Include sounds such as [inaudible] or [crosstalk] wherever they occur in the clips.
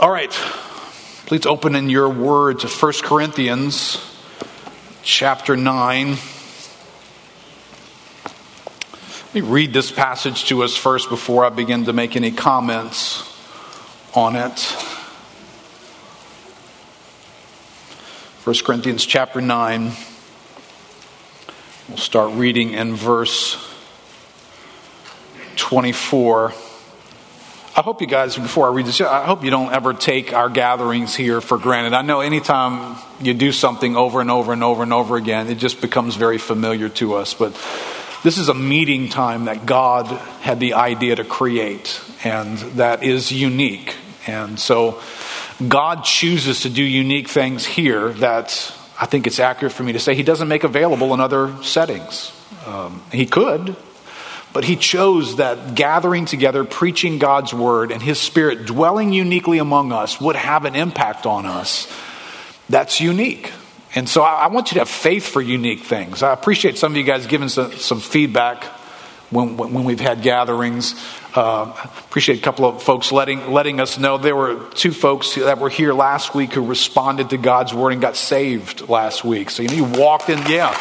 All right. Please open in your word to 1 Corinthians chapter 9. Let me read this passage to us first before I begin to make any comments on it. 1 Corinthians chapter 9. We'll start reading in verse 24. I hope you guys, before I read this, I hope you don't ever take our gatherings here for granted. I know anytime you do something over and over and over and over again, it just becomes very familiar to us. But this is a meeting time that God had the idea to create, and that is unique. And so God chooses to do unique things here that I think it's accurate for me to say He doesn't make available in other settings. Um, he could, but he chose that gathering together, preaching God's word, and his spirit dwelling uniquely among us would have an impact on us. That's unique. And so I, want you to have faith for unique things. I appreciate some of you guys giving some, some feedback when, when we've had gatherings. Uh, appreciate a couple of folks letting, letting us know there were two folks that were here last week who responded to God's word and got saved last week. So you, know, you walked in, yeah.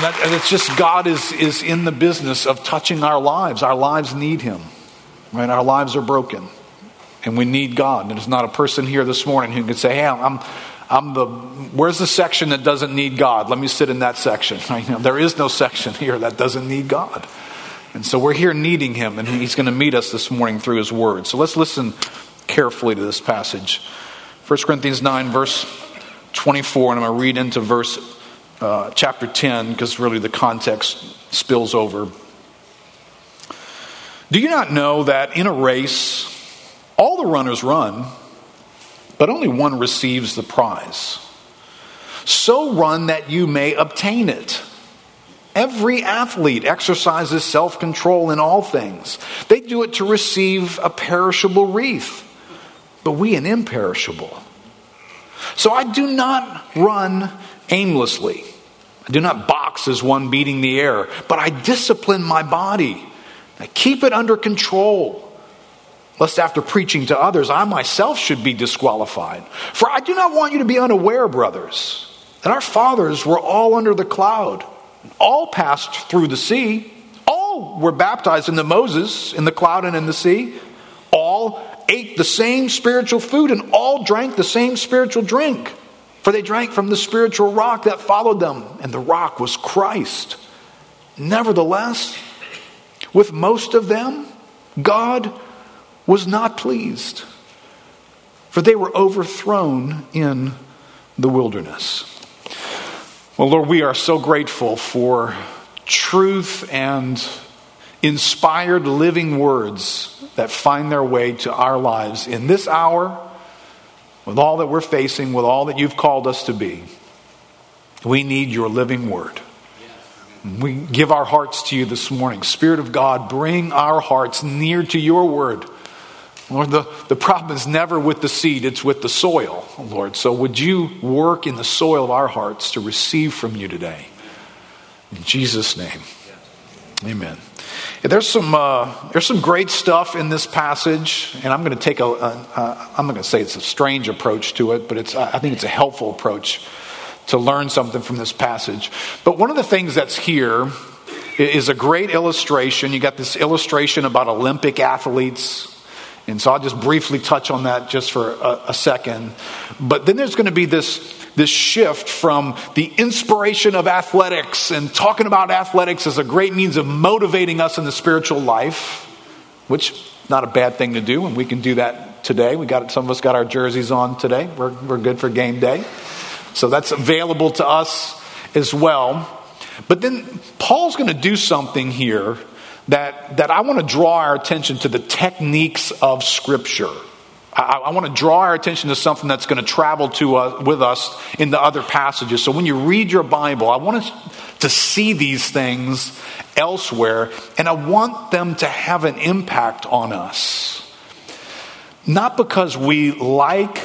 And it's just God is, is in the business of touching our lives. Our lives need Him, right? Our lives are broken, and we need God. And there's not a person here this morning who can say, "Hey, I'm, I'm the where's the section that doesn't need God? Let me sit in that section." [laughs] Right? there is no section here that doesn't need God, and so we're here needing Him, and He's going to meet us this morning through His Word. So let's listen carefully to this passage, 1 Corinthians nine, verse 24, and I'm going to read into verse uh, chapter 10 because really the context spills over. Do you not know that in a race, all the runners run, but only one receives the prize? So run that you may obtain it. Every athlete exercises self control in all things. They do it to receive a perishable wreath, but we an imperishable. So I do not run aimlessly. I do not box as one beating the air, but I discipline my body. I keep it under control, lest after preaching to others, I myself should be disqualified. For I do not want you to be unaware, brothers, that our fathers were all under the cloud, all passed through the sea, all were baptized into Moses in the cloud and in the sea, all ate the same spiritual food, and all drank the same spiritual drink. For they drank from the spiritual rock that followed them, and the rock was Christ. Nevertheless, with most of them, God was not pleased, for they were overthrown in the wilderness. Well, Lord, we are so grateful for truth and inspired living words that find their way to our lives in this hour with all that we're facing, with all that you've called us to be, we need your living word. We give our hearts to you this morning. Spirit of God, bring our hearts near to your word. Lord, the, the problem is never with the seed, it's with the soil, Lord. So would you work in the soil of our hearts to receive from you today? In Jesus' name, amen. There's some uh, there's some great stuff in this passage, and I'm going to take a, I'm not going to say it's a strange approach to it, but it's I think it's a helpful approach to learn something from this passage. But one of the things that's here is a great illustration. You got this illustration about Olympic athletes. And so I'll just briefly touch on that just for a, a second. But then there's going to be this this shift from the inspiration of athletics and talking about athletics as a great means of motivating us in the spiritual life, which not a bad thing to do, and we can do that today. We got some of us got our jerseys on today. We're, we're good for game day. So that's available to us as well. But then Paul's going to do something here that, that I want to draw our attention to the techniques of Scripture. I, I want to draw our attention to something that's going to travel to uh, with us in the other passages. So when you read your Bible, I want us to see these things elsewhere, and I want them to have an impact on us. Not because we like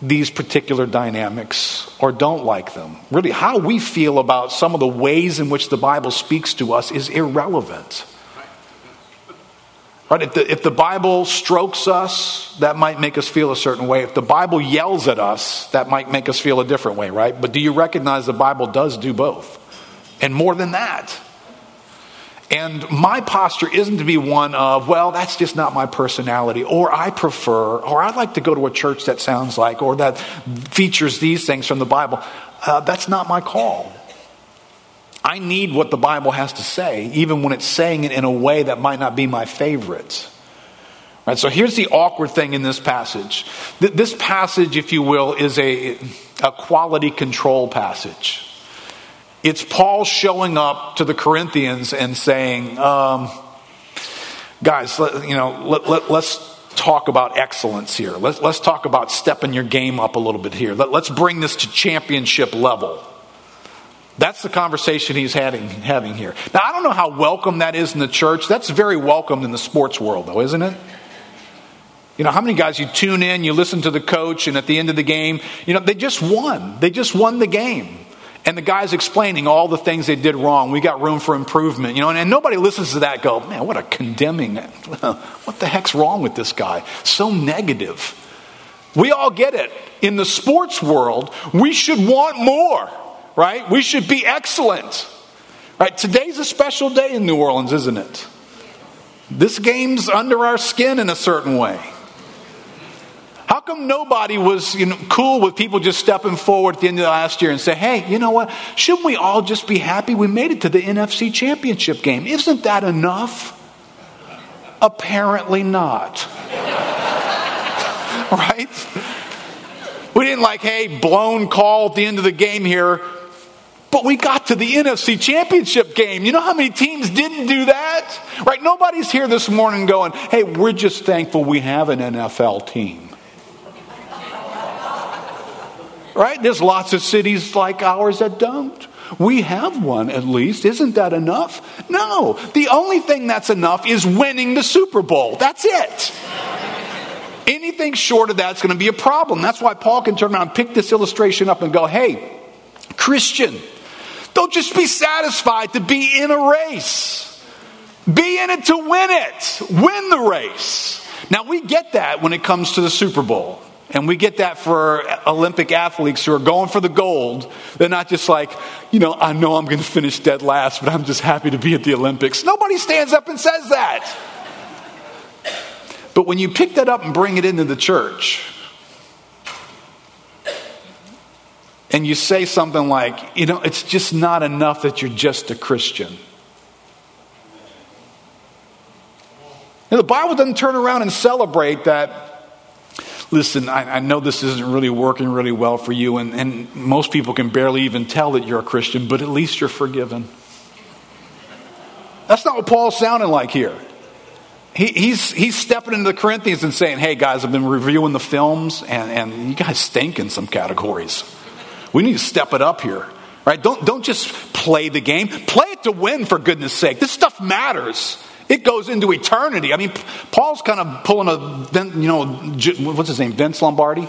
these particular dynamics or don't like them. Really, how we feel about some of the ways in which the Bible speaks to us is irrelevant. Right? If the, if the Bible strokes us, that might make us feel a certain way. If the Bible yells at us, that might make us feel a different way, right? But do you recognize the Bible does do both? And more than that. And my posture isn't to be one of, well, that's just not my personality, or I prefer, or I'd like to go to a church that sounds like, or that features these things from the Bible. Uh, that's not my call. I need what the Bible has to say, even when it's saying it in a way that might not be my favorite. Right, so here's the awkward thing in this passage. This passage, if you will, is a, a quality control passage. It's Paul showing up to the Corinthians and saying, um, guys, let, you know, let, let, let's talk about excellence here. Let's, let's talk about stepping your game up a little bit here. Let, let's bring this to championship level. That's the conversation he's having, having here. Now, I don't know how welcome that is in the church. That's very welcome in the sports world, though, isn't it? You know, how many guys you tune in, you listen to the coach, and at the end of the game, you know, they just won. They just won the game. And the guy's explaining all the things they did wrong. We got room for improvement, you know, and, and nobody listens to that go, man, what a condemning, [laughs] what the heck's wrong with this guy? So negative. We all get it. In the sports world, we should want more right? We should be excellent. Right? Today's a special day in New Orleans, isn't it? This game's under our skin in a certain way. How come nobody was you know, cool with people just stepping forward at the end of the last year and say, hey, you know what? Shouldn't we all just be happy we made it to the NFC championship game? Isn't that enough? Apparently not. [laughs] right? We didn't like, hey, blown call at the end of the game here. But we got to the NFC championship game. You know how many teams didn't do that? Right? Nobody's here this morning going, hey, we're just thankful we have an NFL team. Right? There's lots of cities like ours that don't. We have one at least. Isn't that enough? No. The only thing that's enough is winning the Super Bowl. That's it. Anything short of that's going to be a problem. That's why Paul can turn around and pick this illustration up and go, hey, Christian, don't just be satisfied to be in a race. Be in it to win it. Win the race. Now, we get that when it comes to the Super Bowl. And we get that for Olympic athletes who are going for the gold. They're not just like, you know, I know I'm going to finish dead last, but I'm just happy to be at the Olympics. Nobody stands up and says that. But when you pick that up and bring it into the church, and you say something like, you know, it's just not enough that you're just a Christian. Now, the Bible doesn't turn around and celebrate that. Listen, I, I know this isn't really working really well for you, and, and most people can barely even tell that you're a Christian, but at least you're forgiven. That's not what Paul's sounding like here. He, he's, he's stepping into the Corinthians and saying, hey, guys, I've been reviewing the films, and, and you guys stink in some categories. We need to step it up here. Right? Don't, don't just play the game. Play it to win, for goodness sake. This stuff matters. It goes into eternity. I mean, Paul's kind of pulling a, you know, what's his name? Vince Lombardi,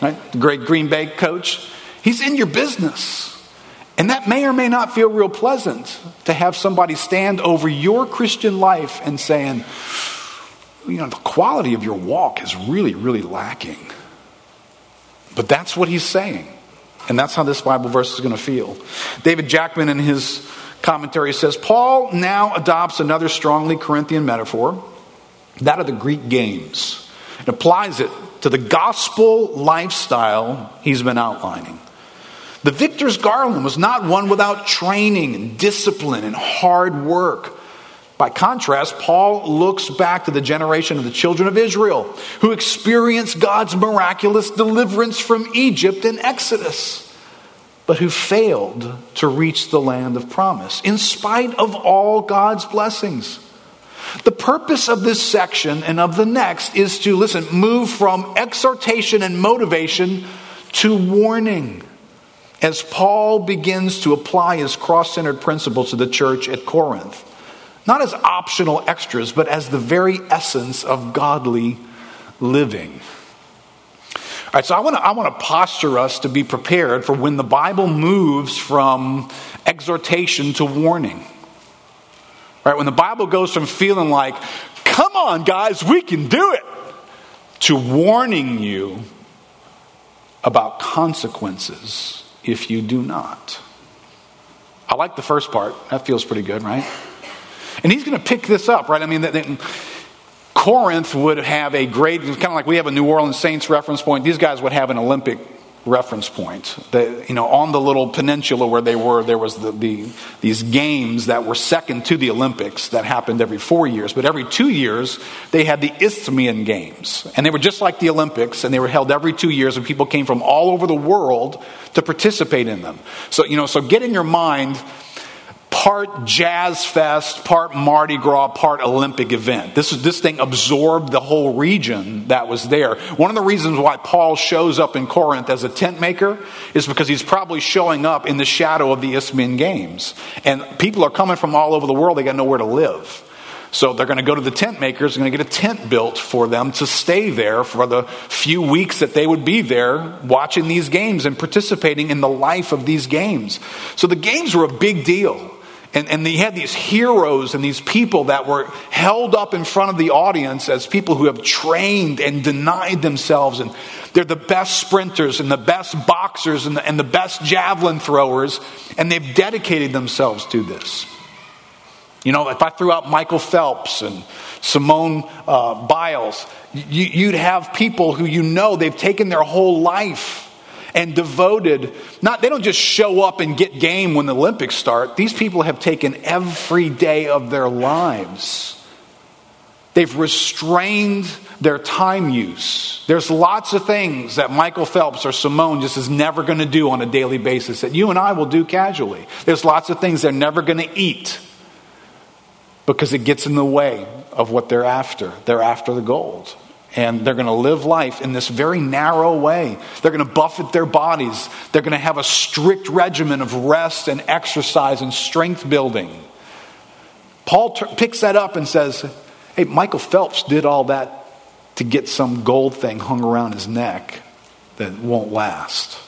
right? The great Green Bay coach. He's in your business. And that may or may not feel real pleasant to have somebody stand over your Christian life and saying, you know, the quality of your walk is really, really lacking. But that's what he's saying. And that's how this Bible verse is going to feel. David Jackman, in his commentary, says Paul now adopts another strongly Corinthian metaphor, that of the Greek games, and applies it to the gospel lifestyle he's been outlining. The victor's garland was not one without training and discipline and hard work. By contrast, Paul looks back to the generation of the children of Israel who experienced God's miraculous deliverance from Egypt in Exodus, but who failed to reach the land of promise in spite of all God's blessings. The purpose of this section and of the next is to, listen, move from exhortation and motivation to warning as Paul begins to apply his cross centered principles to the church at Corinth not as optional extras, but as the very essence of godly living. Right, so I want to I want to posture us to be prepared for when the Bible moves from exhortation to warning. Right, when the Bible goes from feeling like come on, guys, we can do it, to warning you about consequences if you do not. I like the first part. That feels pretty good, right? And he's going to pick this up, right? I mean, Corinth would have a great, kind of like we have a New Orleans Saints reference point. These guys would have an Olympic reference point. The, you know, on the little peninsula where they were, there was the, the, these games that were second to the Olympics that happened every four years. But every two years, they had the Isthmian Games. And they were just like the Olympics, and they were held every two years, and people came from all over the world to participate in them. So, you know, so get in your mind part jazz fest, part Mardi Gras, part Olympic event. This, this thing absorbed the whole region that was there. One of the reasons why Paul shows up in Corinth as a tent maker is because he's probably showing up in the shadow of the Isthmian Games. And people are coming from all over the world, they got nowhere to live. So they're going to go to the tent makers, they're going to get a tent built for them to stay there for the few weeks that they would be there watching these games and participating in the life of these games. So the games were a big deal. And, and had these heroes and these people that were held up in front of the audience as people who have trained and denied themselves. And they're the best sprinters and the best boxers and the, and the best javelin throwers. And they've dedicated themselves to this. You know, if I threw out Michael Phelps and Simone uh, Biles, you, would have people who you know they've taken their whole life and devoted. Not they don't just show up and get game when the Olympics start. These people have taken every day of their lives. They've restrained their time use. There's lots of things that Michael Phelps or Simone just is never going to do on a daily basis that you and I will do casually. There's lots of things they're never going to eat because it gets in the way of what they're after. They're after the gold and they're going to live life in this very narrow way. They're going to buffet their bodies. They're going to have a strict regimen of rest and exercise and strength building. Paul t- picks that up and says, Hey, Michael Phelps did all that to get some gold thing hung around his neck that won't last.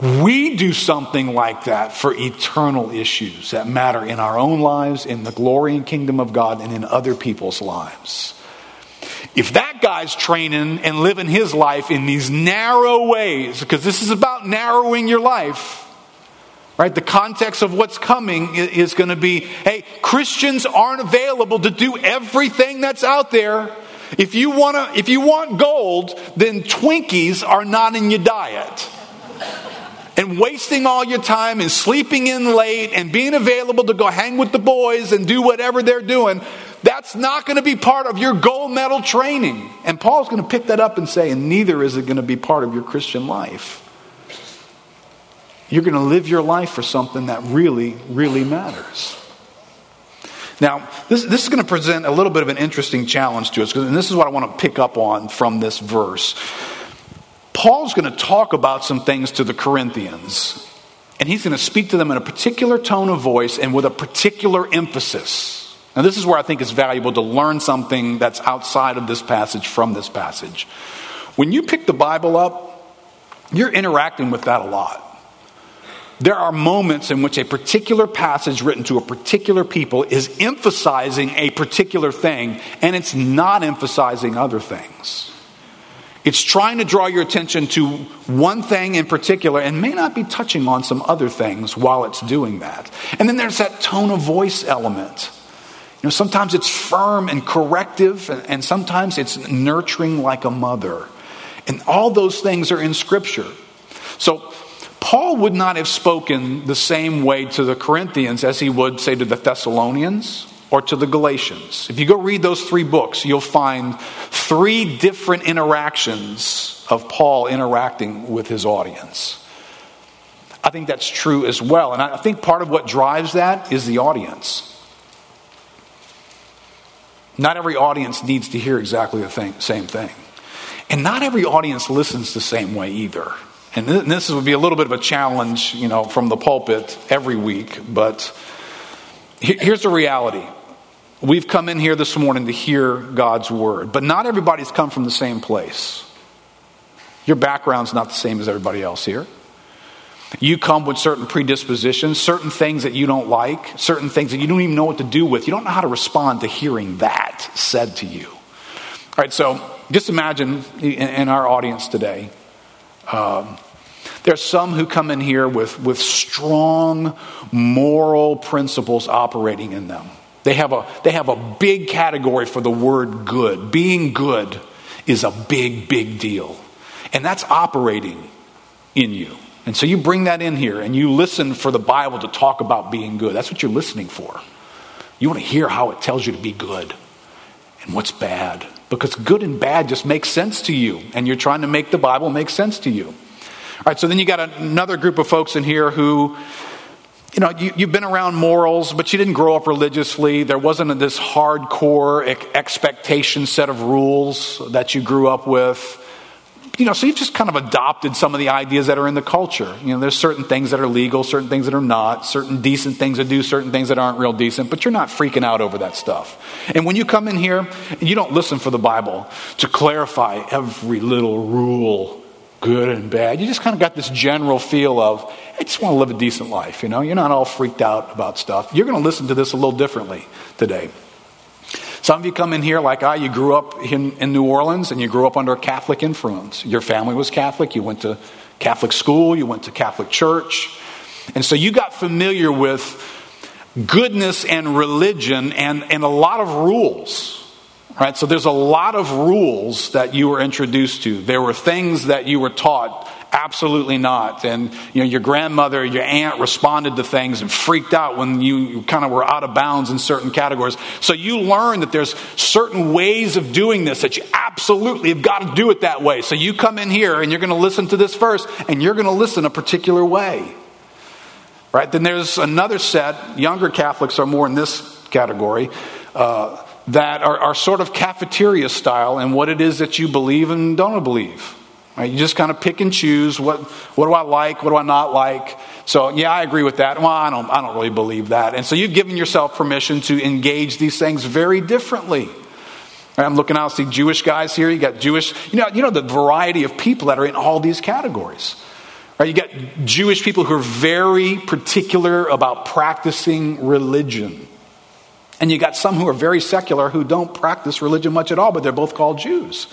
We do something like that for eternal issues that matter in our own lives, in the glory and kingdom of God, and in other people's lives. If that guy's training and living his life in these narrow ways, because this is about narrowing your life, right? The context of what's coming is going to be hey, Christians aren't available to do everything that's out there. If you, wanna, if you want gold, then Twinkies are not in your diet. And wasting all your time and sleeping in late and being available to go hang with the boys and do whatever they're doing, that's not going to be part of your gold medal training. And Paul's going to pick that up and say, and neither is it going to be part of your Christian life. You're going to live your life for something that really, really matters. Now, this, this is going to present a little bit of an interesting challenge to us, and this is what I want to pick up on from this verse. Paul's going to talk about some things to the Corinthians, and he's going to speak to them in a particular tone of voice and with a particular emphasis. Now, this is where I think it's valuable to learn something that's outside of this passage from this passage. When you pick the Bible up, you're interacting with that a lot. There are moments in which a particular passage written to a particular people is emphasizing a particular thing, and it's not emphasizing other things. It's trying to draw your attention to one thing in particular and may not be touching on some other things while it's doing that. And then there's that tone of voice element. You know, sometimes it's firm and corrective, and, sometimes it's nurturing like a mother. And all those things are in Scripture. So, Paul would not have spoken the same way to the Corinthians as he would, say, to the Thessalonians or to the Galatians. If you go read those three books, you'll find three different interactions of Paul interacting with his audience. I think that's true as well. And I think part of what drives that is the audience. Not every audience needs to hear exactly the same thing. And not every audience listens the same way either. And this would be a little bit of a challenge, you know, from the pulpit every week. But here's the reality. We've come in here this morning to hear God's word, but not everybody's come from the same place. Your background's not the same as everybody else here. You come with certain predispositions, certain things that you don't like, certain things that you don't even know what to do with. You don't know how to respond to hearing that said to you. All right, so just imagine in our audience today, um, there's some who come in here with, with strong moral principles operating in them. They have, a, they have a big category for the word good. Being good is a big, big deal. And that's operating in you. And so you bring that in here and you listen for the Bible to talk about being good. That's what you're listening for. You want to hear how it tells you to be good and what's bad. Because good and bad just makes sense to you. And you're trying to make the Bible make sense to you. All right, so then you got another group of folks in here who you know, you, have been around morals, but you didn't grow up religiously. There wasn't this hardcore expectation set of rules that you grew up with. You know, so you've just kind of adopted some of the ideas that are in the culture. You know, there's certain things that are legal, certain things that are not, certain decent things to do, certain things that aren't real decent, but you're not freaking out over that stuff. And when you come in here, you don't listen for the Bible to clarify every little rule, good and bad. You just kind of got this general feel of, I just want to live a decent life. You know, you're not all freaked out about stuff. You're going to listen to this a little differently today. Some of you come in here like I, you grew up in, in New Orleans and you grew up under a Catholic influence. Your family was Catholic, you went to Catholic school, you went to Catholic church. And so you got familiar with goodness and religion and, and a lot of rules. Right? So there's a lot of rules that you were introduced to. There were things that you were taught Absolutely not. And you know, your grandmother, your aunt responded to things and freaked out when you, you kind of were out of bounds in certain categories. So you learn that there's certain ways of doing this that you absolutely have got to do it that way. So you come in here and you're going to listen to this first, and you're going to listen a particular way. Right? Then there's another set, younger Catholics are more in this category. Uh, that are, are sort of cafeteria style and what it is that you believe and don't believe. Right? You just kind of pick and choose what, what do I like, what do I not like. So, yeah, I agree with that. Well, I don't, I don't really believe that. And so you've given yourself permission to engage these things very differently. I'm looking out, see Jewish guys here. You got Jewish, you know, you know the variety of people that are in all these categories. Right? You got Jewish people who are very particular about practicing religion. And you got some who are very secular who don't practice religion much at all, but they're both called Jews.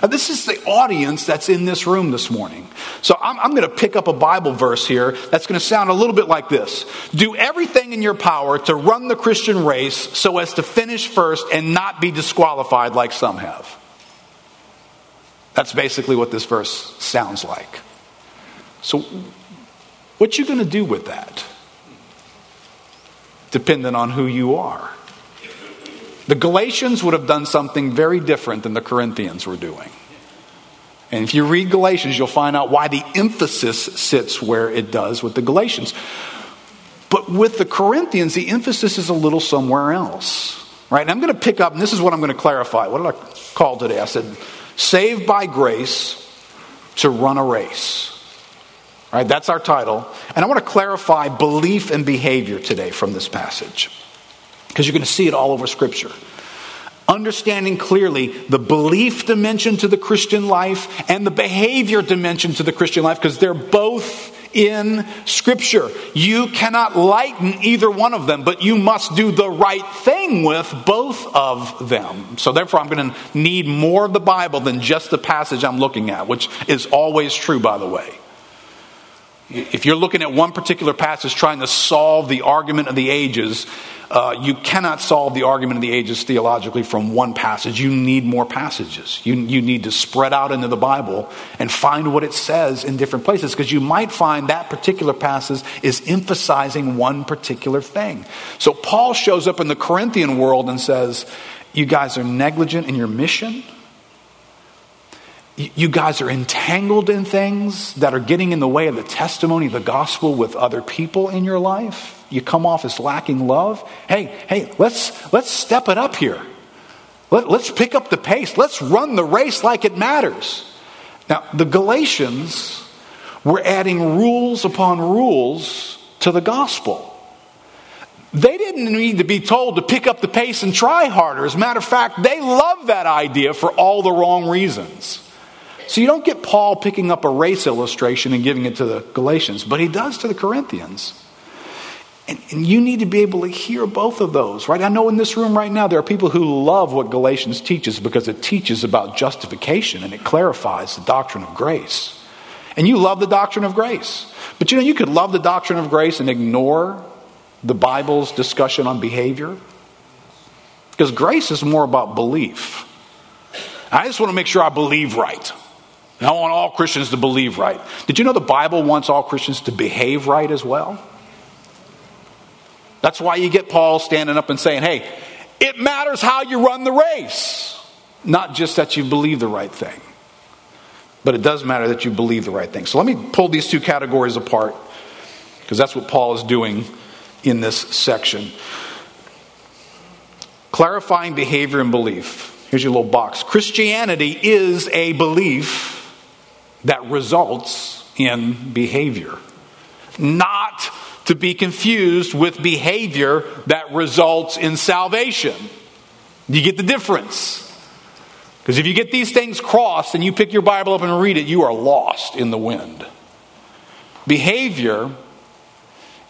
Now, this is the audience that's in this room this morning. So I'm, I'm going to pick up a Bible verse here that's going to sound a little bit like this Do everything in your power to run the Christian race so as to finish first and not be disqualified like some have. That's basically what this verse sounds like. So, what you going to do with that? Depending on who you are. The Galatians would have done something very different than the Corinthians were doing. And if you read Galatians, you'll find out why the emphasis sits where it does with the Galatians. But with the Corinthians, the emphasis is a little somewhere else. Right? And I'm going to pick up, and this is what I'm going to clarify. What did I call today? I said, saved by grace to run a race. Right? That's our title. And I want to clarify belief and behavior today from this passage because you're going to see it all over Scripture. Understanding clearly the belief dimension to the Christian life and the behavior dimension to the Christian life because they're both in Scripture. You cannot lighten either one of them, but you must do the right thing with both of them. So, therefore, I'm going to need more of the Bible than just the passage I'm looking at, which is always true, by the way. If you're looking at one particular passage trying to solve the argument of the ages, uh, you cannot solve the argument of the ages theologically from one passage. You need more passages. You, you need to spread out into the Bible and find what it says in different places because you might find that particular passage is emphasizing one particular thing. So Paul shows up in the Corinthian world and says, You guys are negligent in your mission. You guys are entangled in things that are getting in the way of the testimony of the gospel with other people in your life you come off as lacking love. Hey, hey, let's let's step it up here. Let, let's pick up the pace. Let's run the race like it matters. Now, the Galatians were adding rules upon rules to the gospel. They didn't need to be told to pick up the pace and try harder. As a matter of fact, they loved that idea for all the wrong reasons. So you don't get Paul picking up a race illustration and giving it to the Galatians, but he does to the Corinthians. And, and, you need to be able to hear both of those, right? I know in this room right now there are people who love what Galatians teaches because it teaches about justification and it clarifies the doctrine of grace. And you love the doctrine of grace. But you know, you could love the doctrine of grace and ignore the Bible's discussion on behavior. Because grace is more about belief. I just want to make sure I believe right. And I want all Christians to believe right. Did you know the Bible wants all Christians to behave right as well? That's why you get Paul standing up and saying, hey, it matters how you run the race, not just that you believe the right thing. But it does matter that you believe the right thing. So let me pull these two categories apart because that's what Paul is doing in this section. Clarifying behavior and belief. Here's your little box. Christianity is a belief that results in behavior, not to be confused with behavior that results in salvation. You get the difference. Because if you get these things crossed and you pick your Bible up and read it, you are lost in the wind. Behavior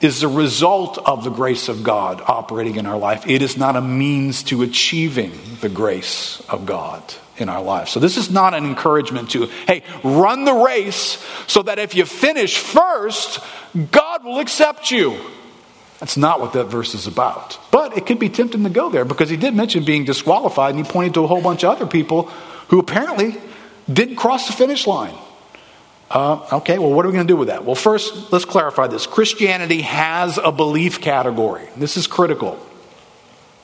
is the result of the grace of God operating in our life. It is not a means to achieving the grace of God in our life. So this is not an encouragement to, hey, run the race so that if you finish first, God will accept you. That's not what that verse is about. But it could be tempting to go there because he did mention being disqualified and he pointed to a whole bunch of other people who apparently didn't cross the finish line. Uh, okay, well, what are we going to do with that? Well, first, let's clarify this. Christianity has a belief category. This is critical.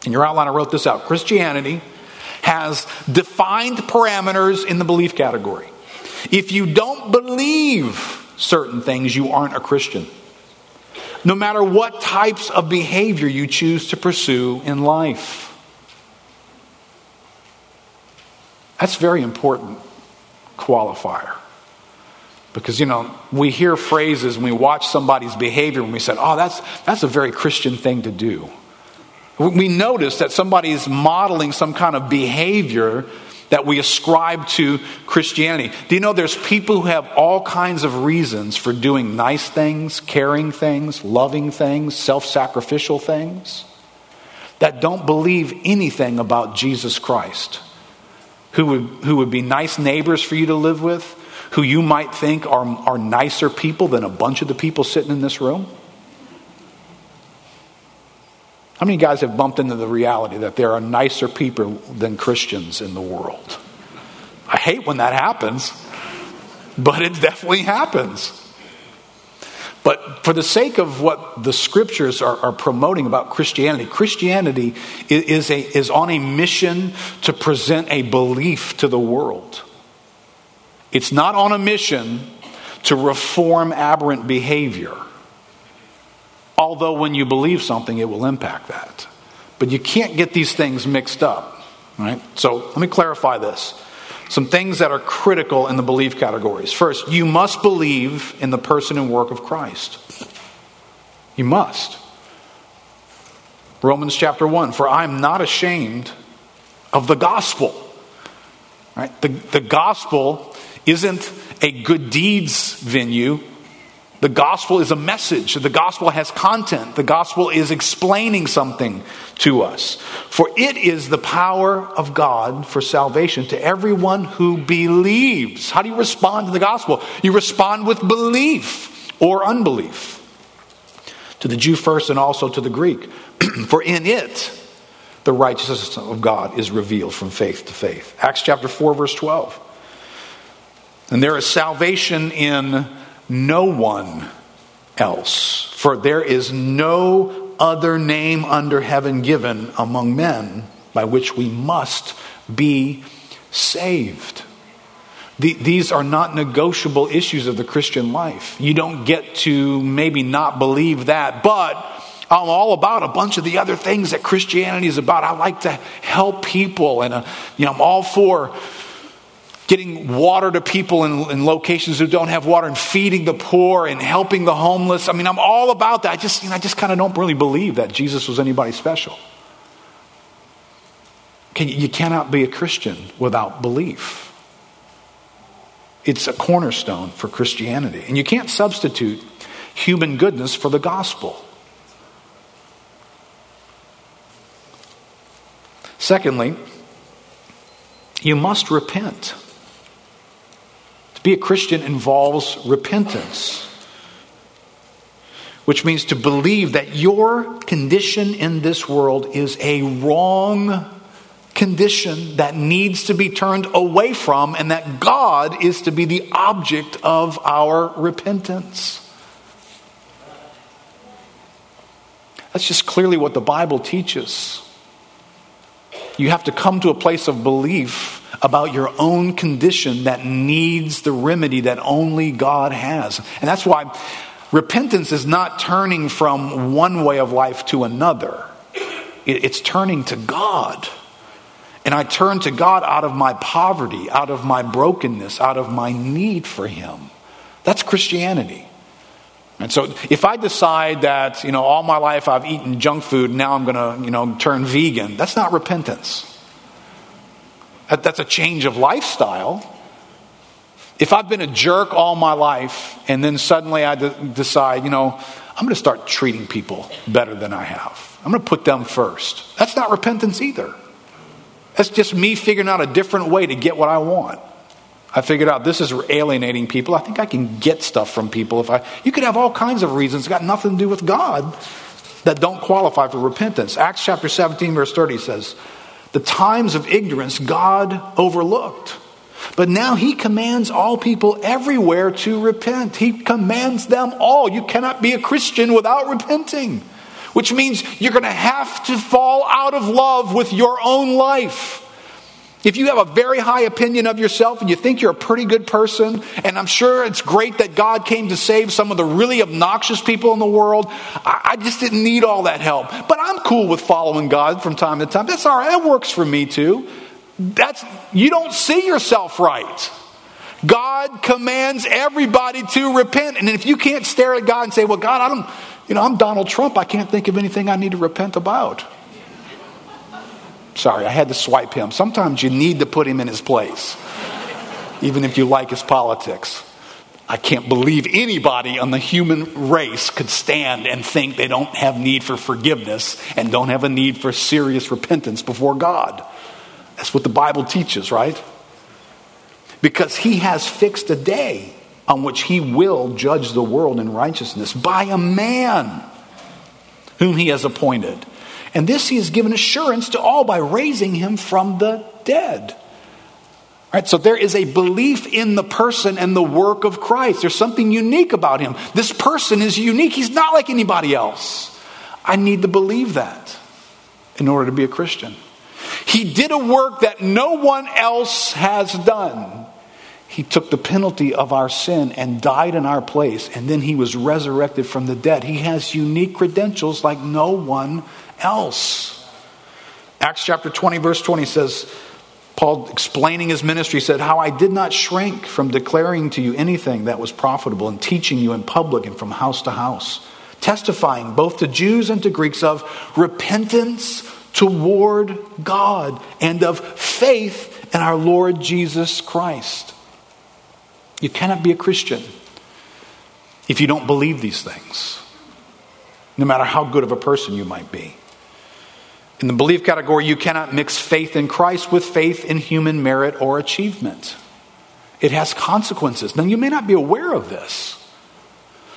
In your outline, I wrote this out. Christianity has defined parameters in the belief category. If you don't believe certain things, you aren't a Christian. No matter what types of behavior you choose to pursue in life. That's very important qualifier. Because, you know, we hear phrases and we watch somebody's behavior and we say, oh, that's, that's a very Christian thing to do. We notice that somebody is modeling some kind of behavior that we ascribe to Christianity. Do you know there's people who have all kinds of reasons for doing nice things, caring things, loving things, self sacrificial things that don't believe anything about Jesus Christ? Who would, who would be nice neighbors for you to live with? who you might think are, are nicer people than a bunch of the people sitting in this room? How many guys have bumped into the reality that there are nicer people than Christians in the world? I hate when that happens, but it definitely happens. But for the sake of what the scriptures are, are promoting about Christianity, Christianity is, a, is on a mission to present a belief to the world. It's not on a mission to reform aberrant behavior. Although, when you believe something, it will impact that. But you can't get these things mixed up. Right? So, let me clarify this. Some things that are critical in the belief categories. First, you must believe in the person and work of Christ. You must. Romans chapter 1 For I am not ashamed of the gospel. Right? The, the gospel isn't a good deeds venue. The gospel is a message. The gospel has content. The gospel is explaining something to us. For it is the power of God for salvation to everyone who believes. How do you respond to the gospel? You respond with belief or unbelief. To the Jew first and also to the Greek. [clears throat] for in it, the righteousness of God is revealed from faith to faith. Acts chapter 4, verse 12. And there is salvation in no one else, for there is no other name under heaven given among men by which we must be saved. these are not negotiable issues of the Christian life. You don't get to maybe not believe that, but I'm all about a bunch of the other things that Christianity is about. I like to help people, and uh, you know, I'm all for getting water to people in, in, locations who don't have water and feeding the poor and helping the homeless. I mean, I'm all about that. I just, you know, I just kind of don't really believe that Jesus was anybody special. Can, you cannot be a Christian without belief. It's a cornerstone for Christianity. And you can't substitute human goodness for the gospel. Secondly, you must repent. Be a Christian involves repentance, which means to believe that your condition in this world is a wrong condition that needs to be turned away from, and that God is to be the object of our repentance. That's just clearly what the Bible teaches. You have to come to a place of belief about your own condition that needs the remedy that only God has. And that's why repentance is not turning from one way of life to another, it's turning to God. And I turn to God out of my poverty, out of my brokenness, out of my need for Him. That's Christianity. And so if I decide that, you know, all my life I've eaten junk food, now I'm going to, you know, turn vegan, that's not repentance. That, that's a change of lifestyle. If I've been a jerk all my life and then suddenly I de- decide, you know, I'm going to start treating people better than I have. I'm going to put them first. That's not repentance either. That's just me figuring out a different way to get what I want. I figured out this is alienating people. I think I can get stuff from people if I. You could have all kinds of reasons, got nothing to do with God, that don't qualify for repentance. Acts chapter 17, verse 30 says, The times of ignorance God overlooked. But now he commands all people everywhere to repent. He commands them all. You cannot be a Christian without repenting, which means you're going to have to fall out of love with your own life. If you have a very high opinion of yourself and you think you're a pretty good person, and I'm sure it's great that God came to save some of the really obnoxious people in the world, I, I just didn't need all that help. But I'm cool with following God from time to time. That's all right. That works for me too. That's you don't see yourself right. God commands everybody to repent. And if you can't stare at God and say, Well, God, I don't, you know, I'm Donald Trump, I can't think of anything I need to repent about. Sorry, I had to swipe him. Sometimes you need to put him in his place, even if you like his politics. I can't believe anybody on the human race could stand and think they don't have need for forgiveness and don't have a need for serious repentance before God. That's what the Bible teaches, right? Because he has fixed a day on which he will judge the world in righteousness by a man whom he has appointed. And this he has given assurance to all by raising him from the dead. All right, so there is a belief in the person and the work of Christ. There's something unique about him. This person is unique. He's not like anybody else. I need to believe that in order to be a Christian. He did a work that no one else has done. He took the penalty of our sin and died in our place, and then he was resurrected from the dead. He has unique credentials like no one else. Acts chapter 20, verse 20 says, Paul explaining his ministry said, How I did not shrink from declaring to you anything that was profitable and teaching you in public and from house to house, testifying both to Jews and to Greeks of repentance toward God and of faith in our Lord Jesus Christ. You cannot be a Christian if you don't believe these things, no matter how good of a person you might be. In the belief category, you cannot mix faith in Christ with faith in human merit or achievement. It has consequences. Now, you may not be aware of this,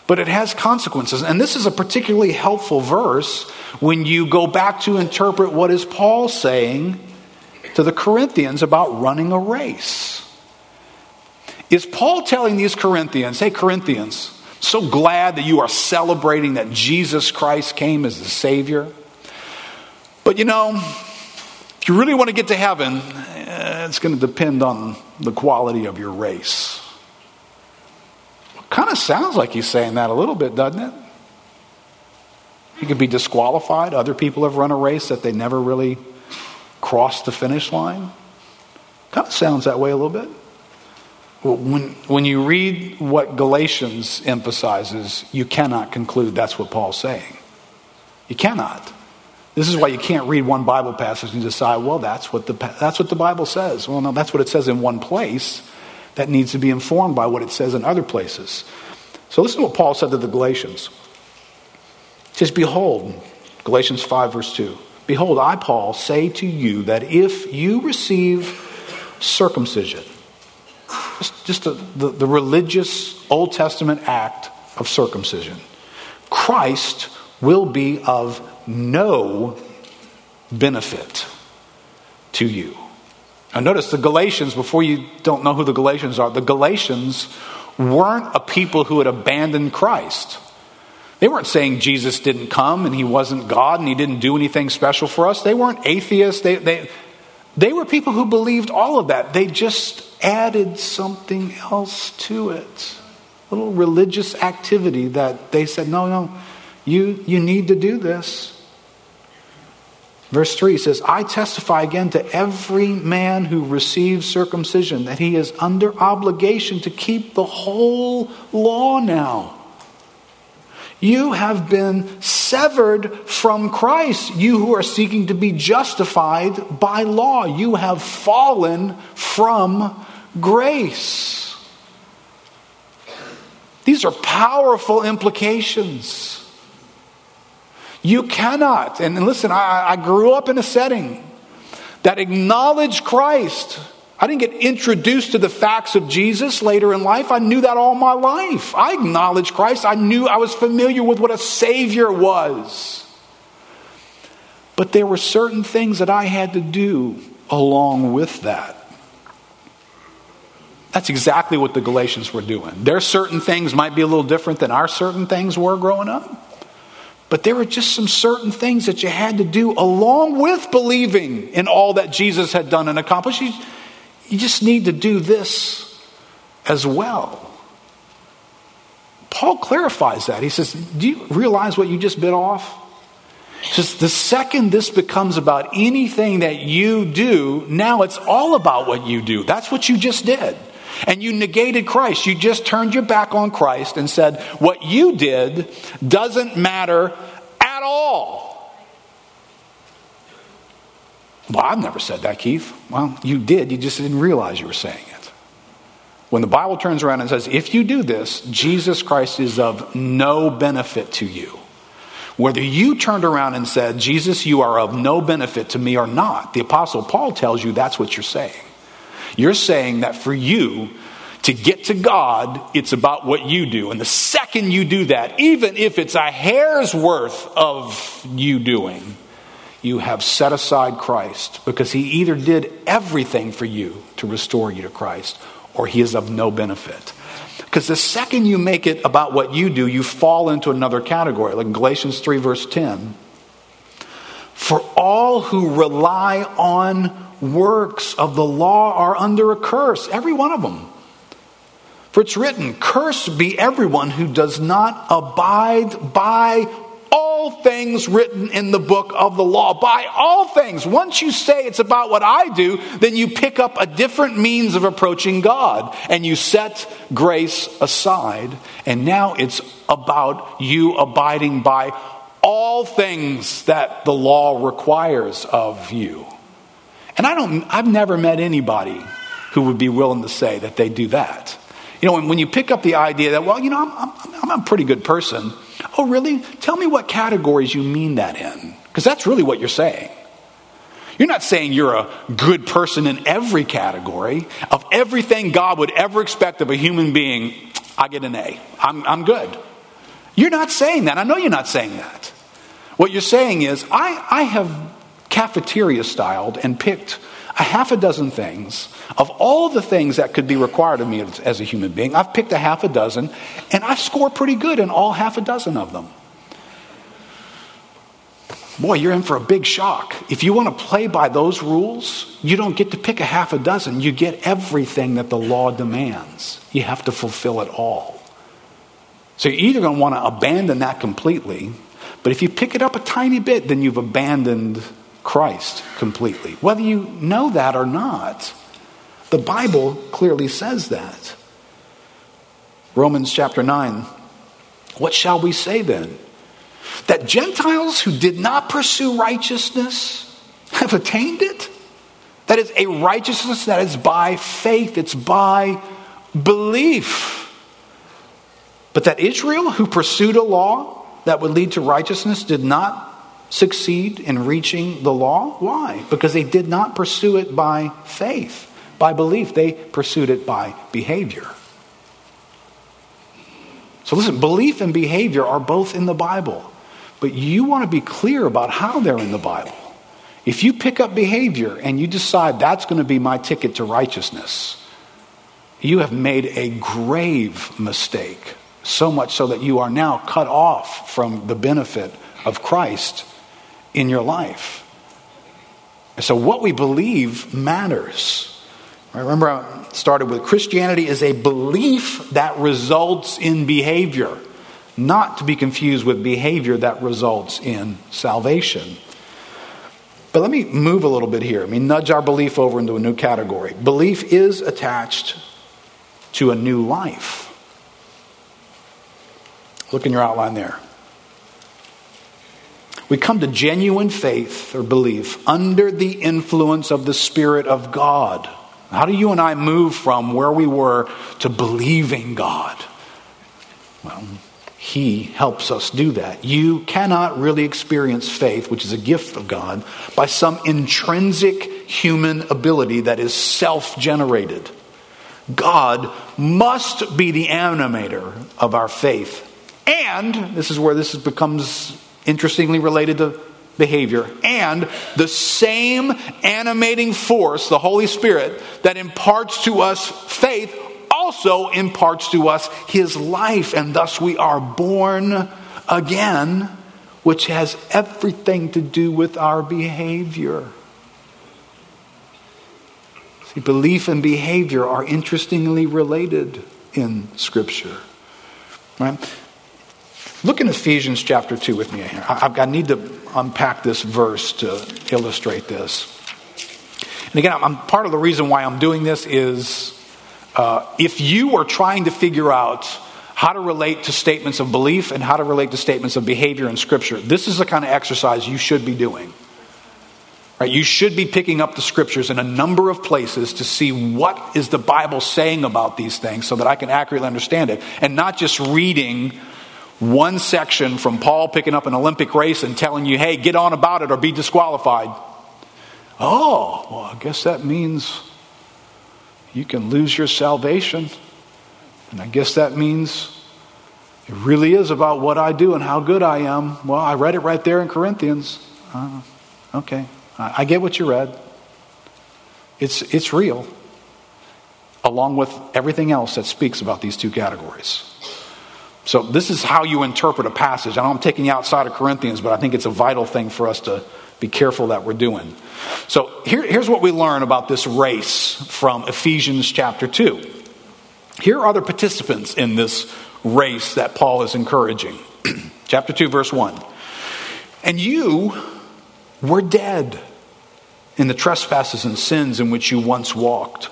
but it has consequences. And this is a particularly helpful verse when you go back to interpret what is Paul saying to the Corinthians about running a race. Is Paul telling these Corinthians, hey, Corinthians, so glad that you are celebrating that Jesus Christ came as the Savior? But you know, if you really want to get to heaven, eh, it's going to depend on the quality of your race. Kind of sounds like he's saying that a little bit, doesn't it? He could be disqualified. Other people have run a race that they never really crossed the finish line. Kind of sounds that way a little bit. When, when you read what Galatians emphasizes, you cannot conclude that's what Paul's saying. You cannot. This is why you can't read one Bible passage and decide, well, that's what the, that's what the Bible says. Well, no, that's what it says in one place. that needs to be informed by what it says in other places. So listen to what Paul said to the Galatians. Just behold, Galatians 5, verse 2. Behold, I, Paul, say to you that if you receive circumcision, just, just the, the religious Old Testament act of circumcision, Christ will be of no benefit to you. Now, notice the Galatians, before you don't know who the Galatians are, the Galatians weren't a people who had abandoned Christ. They weren't saying Jesus didn't come and he wasn't God and he didn't do anything special for us. They weren't atheists. They, they, they were people who believed all of that. They just added something else to it. A little religious activity that they said, no, no, you, you need to do this. Verse 3 says, I testify again to every man who receives circumcision that he is under obligation to keep the whole law now. You have been severed from Christ, you who are seeking to be justified by law. You have fallen from grace. These are powerful implications. You cannot, and listen, I, I grew up in a setting that acknowledged Christ. I didn't get introduced to the facts of Jesus later in life. I knew that all my life. I acknowledged Christ. I knew I was familiar with what a Savior was. But there were certain things that I had to do along with that. That's exactly what the Galatians were doing. Their certain things might be a little different than our certain things were growing up. But there were just some certain things that you had to do along with believing in all that Jesus had done and accomplished. You, you just need to do this as well. Paul clarifies that. He says, Do you realize what you just bit off? He says, The second this becomes about anything that you do, now it's all about what you do. That's what you just did. And you negated Christ. You just turned your back on Christ and said, what you did doesn't matter at all. Well, I've never said that, Keith. Well, you did. You just didn't realize you were saying it. When the Bible turns around and says, if you do this, Jesus Christ is of no benefit to you. Whether you turned around and said, Jesus, you are of no benefit to me or not, the Apostle Paul tells you that's what you're saying. You're saying that for you to get to God, it's about what you do. And the second you do that, even if it's a hair's worth of you doing, you have set aside Christ because he either did everything for you to restore you to Christ or he is of no benefit. Because the second you make it about what you do, you fall into another category, like Galatians 3, verse 10. For all who rely on works of the law are under a curse, every one of them. For it's written, Cursed be everyone who does not abide by all things written in the book of the law. By all things. Once you say it's about what I do, then you pick up a different means of approaching God and you set grace aside. And now it's about you abiding by all things that the law requires of you. And I don't, I've never met anybody who would be willing to say that they do that. You know, when, when you pick up the idea that, well, you know, I'm, I'm, I'm a pretty good person. Oh, really? Tell me what categories you mean that in. Because that's really what you're saying. You're not saying you're a good person in every category. Of everything God would ever expect of a human being, I get an A. I'm, I'm good. You're not saying that. I know you're not saying that. What you're saying is, I, I have cafeteria styled and picked a half a dozen things of all the things that could be required of me as a human being. I've picked a half a dozen, and I score pretty good in all half a dozen of them. Boy, you're in for a big shock. If you want to play by those rules, you don't get to pick a half a dozen. You get everything that the law demands. You have to fulfill it all. So you're either going to want to abandon that completely, but if you pick it up a tiny bit, then you've abandoned Christ completely. Whether you know that or not, the Bible clearly says that. Romans chapter 9. What shall we say then? That Gentiles who did not pursue righteousness have attained it? That is a righteousness that is by faith, it's by belief. But that Israel, who pursued a law that would lead to righteousness, did not succeed in reaching the law. Why? Because they did not pursue it by faith, by belief. They pursued it by behavior. So listen, belief and behavior are both in the Bible, but you want to be clear about how they're in the Bible. If you pick up behavior and you decide that's going to be my ticket to righteousness, you have made a grave mistake, so much so that you are now cut off from the benefit of Christ in your life. So, what we believe matters. Remember I started with Christianity is a belief that results in behavior, not to be confused with behavior that results in salvation. But let me move a little bit here. I mean, nudge our belief over into a new category. Belief is attached to a new life. Look in your outline there. We come to genuine faith or belief under the influence of the Spirit of God. How do you and I move from where we were to believing God? Well, He helps us do that. You cannot really experience faith, which is a gift of God, by some intrinsic human ability that is self generated. God must be the animator of our faith. And this is where this becomes interestingly related to behavior, and the same animating force, the Holy Spirit, that imparts to us faith, also imparts to us his life, and thus we are born again, which has everything to do with our behavior. See, belief and behavior are interestingly related in Scripture. Right? Look in Ephesians chapter 2 with me here. I, I need to unpack this verse to illustrate this. And again, I'm, part of the reason why I'm doing this is uh, if you are trying to figure out how to relate to statements of belief and how to relate to statements of behavior in Scripture, this is the kind of exercise you should be doing. Right? You should be picking up the scriptures in a number of places to see what is the Bible saying about these things so that I can accurately understand it and not just reading one section from Paul picking up an Olympic race and telling you, hey, get on about it or be disqualified. Oh, well, I guess that means you can lose your salvation. And I guess that means it really is about what I do and how good I am. Well, I read it right there in Corinthians. Uh, okay, I, I get what you read. It's, it's real, along with everything else that speaks about these two categories. So, this is how you interpret a passage. I know I'm taking you outside of Corinthians, but I think it's a vital thing for us to be careful that we're doing. So, here, here's what we learn about this race from Ephesians chapter 2. Here are the participants in this race that Paul is encouraging. [clears throat] chapter 2, verse 1. And you were dead in the trespasses and sins in which you once walked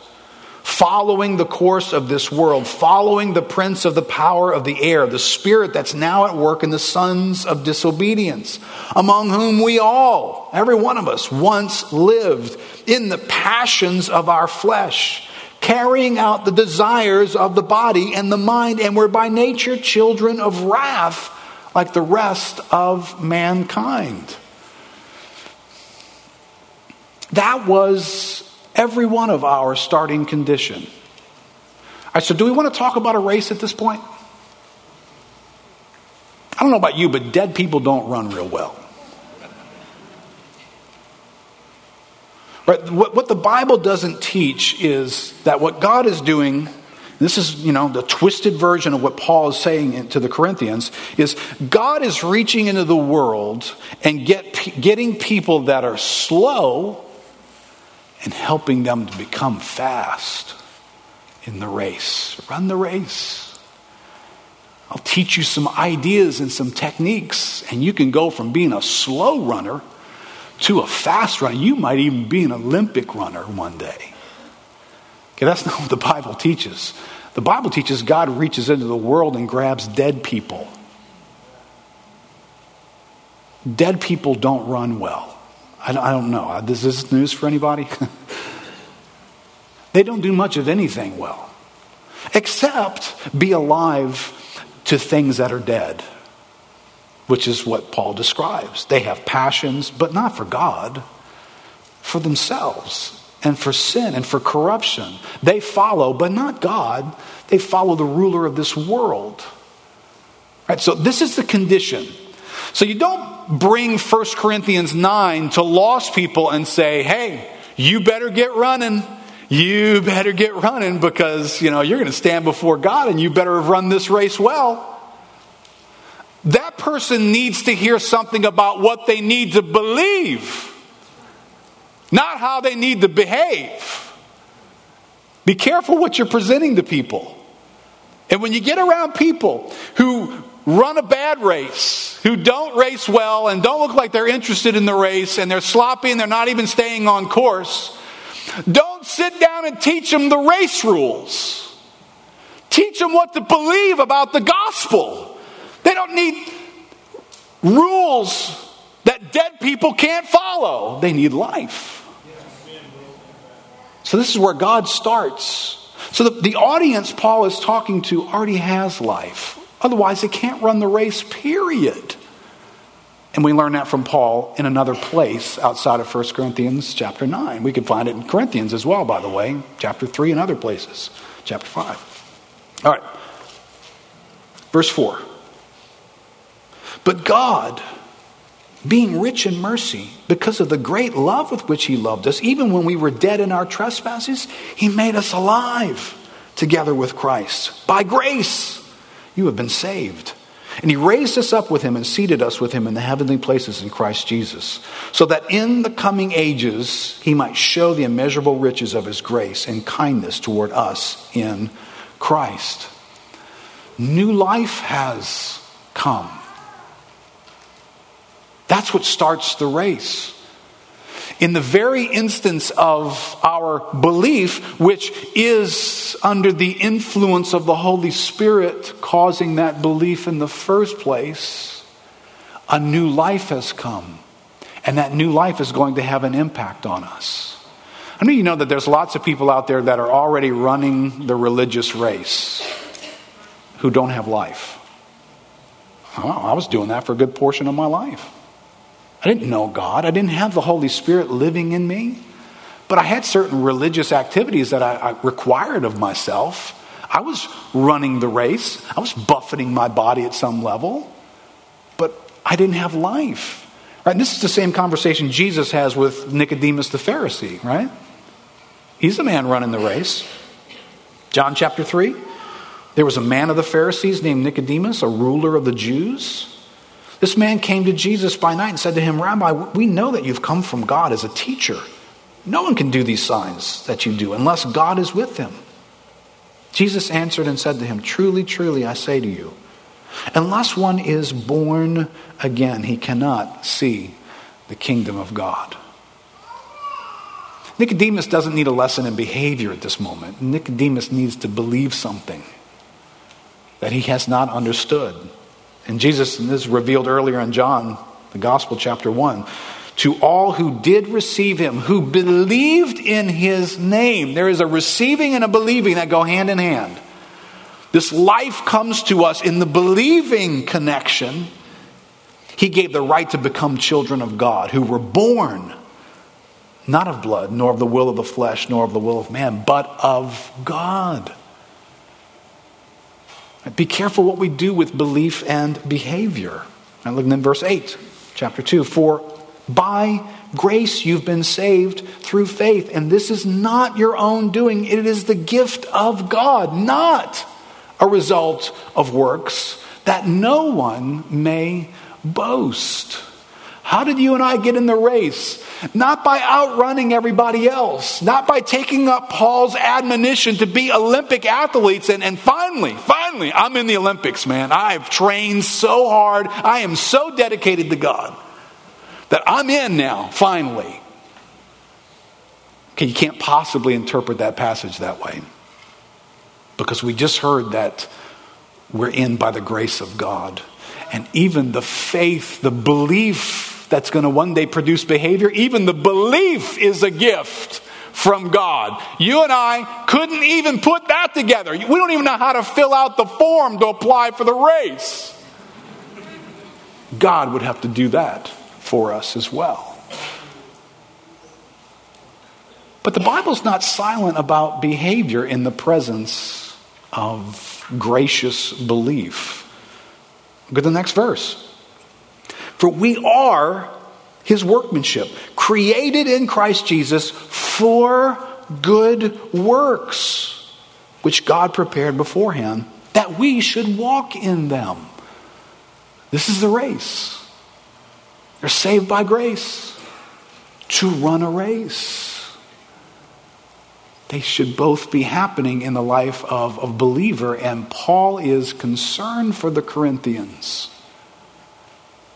following the course of this world, following the prince of the power of the air, the spirit that's now at work in the sons of disobedience, among whom we all, every one of us, once lived in the passions of our flesh, carrying out the desires of the body and the mind, and were by nature children of wrath like the rest of mankind. That was every one of our starting condition. All right, so do we want to talk about a race at this point? I don't know about you, but dead people don't run real well. Right? What, what the Bible doesn't teach is that what God is doing, this is, you know, the twisted version of what Paul is saying to the Corinthians, is God is reaching into the world and get, getting people that are slow and helping them to become fast in the race. Run the race. I'll teach you some ideas and some techniques, and you can go from being a slow runner to a fast runner. You might even be an Olympic runner one day. Okay, that's not what the Bible teaches. The Bible teaches God reaches into the world and grabs dead people. Dead people don't run well. I don't know. Uh, is this news for anybody? [laughs] they don't do much of anything well. except be alive to things that are dead, which is what Paul describes. They have passions, but not for God, for themselves and for sin and for corruption. They follow, but not God. They follow the ruler of this world. Right, so this is the condition. So you don't bring 1 Corinthians 9 to lost people and say, hey, you better get running. You better get running because, you know, you're going to stand before God and you better have run this race well. That person needs to hear something about what they need to believe, not how they need to behave. Be careful what you're presenting to people. And when you get around people who run a bad race, who don't race well and don't look like they're interested in the race and they're sloppy and they're not even staying on course, don't sit down and teach them the race rules. Teach them what to believe about the gospel. They don't need rules that dead people can't follow, they need life. So, this is where God starts. So, the, the audience Paul is talking to already has life. Otherwise, they can't run the race, period. And we learn that from Paul in another place outside of 1 Corinthians chapter 9. We can find it in Corinthians as well, by the way, chapter 3 and other places, chapter 5. All right. Verse 4. But God, being rich in mercy, because of the great love with which He loved us, even when we were dead in our trespasses, He made us alive together with Christ. By grace, you have been saved and he raised us up with him and seated us with him in the heavenly places in Christ Jesus, so that in the coming ages he might show the immeasurable riches of his grace and kindness toward us in Christ. New life has come. That's what starts the race in the very instance of our belief, which is under the influence of the Holy Spirit causing that belief in the first place, a new life has come. And that new life is going to have an impact on us. I mean, you know that there's lots of people out there that are already running the religious race who don't have life. I was doing that for a good portion of my life. I didn't know God. I didn't have the Holy Spirit living in me. But I had certain religious activities that I, I, required of myself. I was running the race, I was buffeting my body at some level, but I didn't have life. Right? And this is the same conversation Jesus has with Nicodemus the Pharisee, right? He's the man running the race. John chapter 3. There was a man of the Pharisees named Nicodemus, a ruler of the Jews. This man came to Jesus by night and said to him, Rabbi, we know that you've come from God as a teacher. No one can do these signs that you do unless God is with him. Jesus answered and said to him, Truly, truly, I say to you, unless one is born again, he cannot see the kingdom of God. Nicodemus doesn't need a lesson in behavior at this moment. Nicodemus needs to believe something that he has not understood. And Jesus, and this is revealed earlier in John, the Gospel, chapter 1. To all who did receive him, who believed in his name. There is a receiving and a believing that go hand in hand. This life comes to us in the believing connection. He gave the right to become children of God, who were born not of blood, nor of the will of the flesh, nor of the will of man, but of God. Be careful what we do with belief and behavior. And look in verse 8, chapter 2. For by grace you've been saved through faith, and this is not your own doing, it is the gift of God, not a result of works, that no one may boast. How did you and I get in the race? Not by outrunning everybody else, not by taking up Paul's admonition to be Olympic athletes. And, and finally, finally, I'm in the Olympics, man. I've trained so hard. I am so dedicated to God that I'm in now, finally. Okay, you can't possibly interpret that passage that way because we just heard that we're in by the grace of God. And even the faith, the belief that's going to one day produce behavior. Even the belief is a gift from God. You and I couldn't even put that together. We don't even know how to fill out the form to apply for the race. God would have to do that for us as well. But the Bible's not silent about behavior in the presence of gracious belief. Look at the next verse. For we are his workmanship, created in Christ Jesus for good works, which God prepared beforehand that we should walk in them. This is the race. They're saved by grace to run a race. They should both be happening in the life of a believer, and Paul is concerned for the Corinthians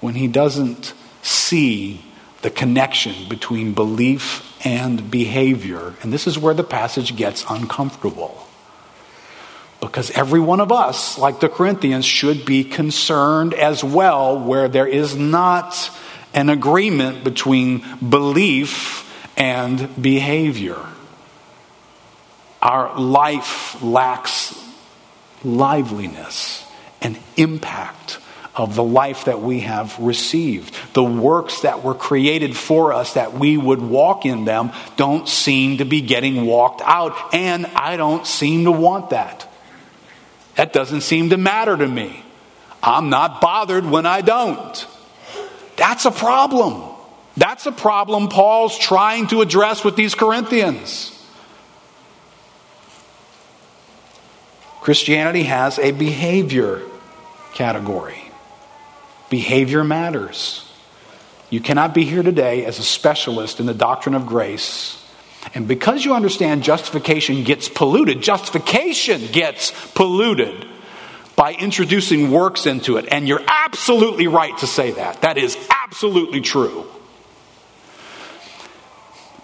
when he doesn't see the connection between belief and behavior. And this is where the passage gets uncomfortable. Because every one of us, like the Corinthians, should be concerned as well where there is not an agreement between belief and behavior. Our life lacks liveliness and impact of the life that we have received. The works that were created for us that we would walk in them don't seem to be getting walked out, and I don't seem to want that. That doesn't seem to matter to me. I'm not bothered when I don't. That's a problem. That's a problem Paul's trying to address with these Corinthians. Christianity has a behavior category. Behavior matters. You cannot be here today as a specialist in the doctrine of grace. And because you understand justification gets polluted, justification gets polluted by introducing works into it. And you're absolutely right to say that. That is absolutely true.